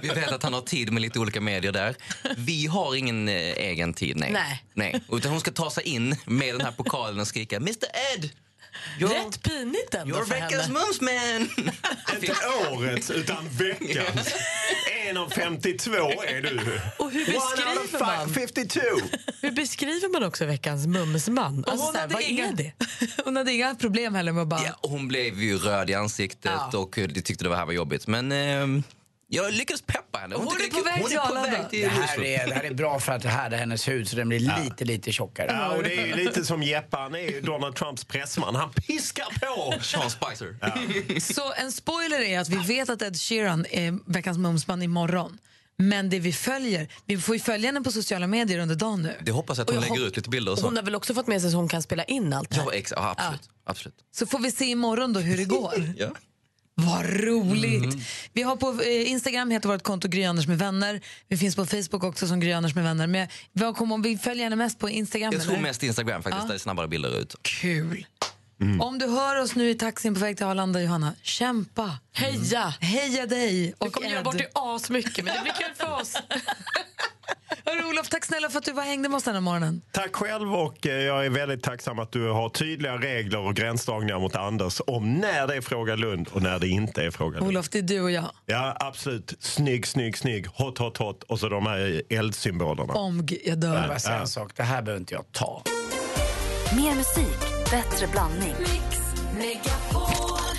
vi vet att han har tid med lite olika medier där. Vi har ingen eh, egen tid, nej.
Nej.
nej. Utan hon ska ta sig in med den här pokalen och skrika Mr Ed! You're,
Rätt pinigt ändå
you're
för
veckans
henne.
mumsman!
Inte årets, utan veckans. En av 52 är du.
Och hur
One out
beskriver
of
man?
52.
Hur beskriver man också veckans mumsman? Alltså,
hon
här,
hade inga-
är det?
Hon hade inga problem heller med att bara...
Ja, och hon blev ju röd i ansiktet
Ja.
och eh, tyckte det här var jobbigt. Men ehm, jag lyckades peppa henne.
Hon
tycker
är
det
på väg
hon
till Arlanda.
Det här, är, det här är bra för att härda hennes hud så den blir lite, lite tjockare.
Ja, och det är ju lite som Jeppe, han är ju Donald Trumps pressman. Han piskar på.
Sean Spicer.
Så en spoiler är att vi vet att Ed Sheeran är veckans mumsman imorgon. Men det vi följer, vi får ju följa henne på sociala medier under dagen nu.
Det hoppas jag att hon lägger ut lite bilder och
Hon
så.
har väl också fått med sig så hon kan spela in allt det här?
Ja, exa, ja, absolut. absolut.
Så får vi se imorgon då hur det går.
Ja.
Vad roligt! Vi har på eh, Instagram heter vårt konto Gry Anders med vänner. Vi finns på Facebook också som Gry Anders med vänner. Men vad kommer vi följer henne mest på Instagram?
Jag tror
eller?
mest Instagram faktiskt,
Ja.
där det snabbare bilder ut.
Kul! Om du hör oss nu i taxin på väg till Arlanda, Johanna, kämpa!
Heja!
Heja dig!
Vi
Och
kommer göra
Ed.
bort det asmycket men det blir kul för oss.
Hörru, Olof, tack snälla för att du var hängde med oss den här morgonen.
Tack själv och eh, jag är väldigt tacksam att du har tydliga regler och gränsdragningar mot Anders om när det är Fråga Lund och när det inte är Fråga Lund.
Olof, det är du och jag.
Ja, absolut. Snygg, snygg, snygg. Hot, hot, hot. Och så de här eldsymbolerna.
Om G- jag dör.
Bara säga en sak, det här behöver inte jag ta.
Mer musik, bättre blandning.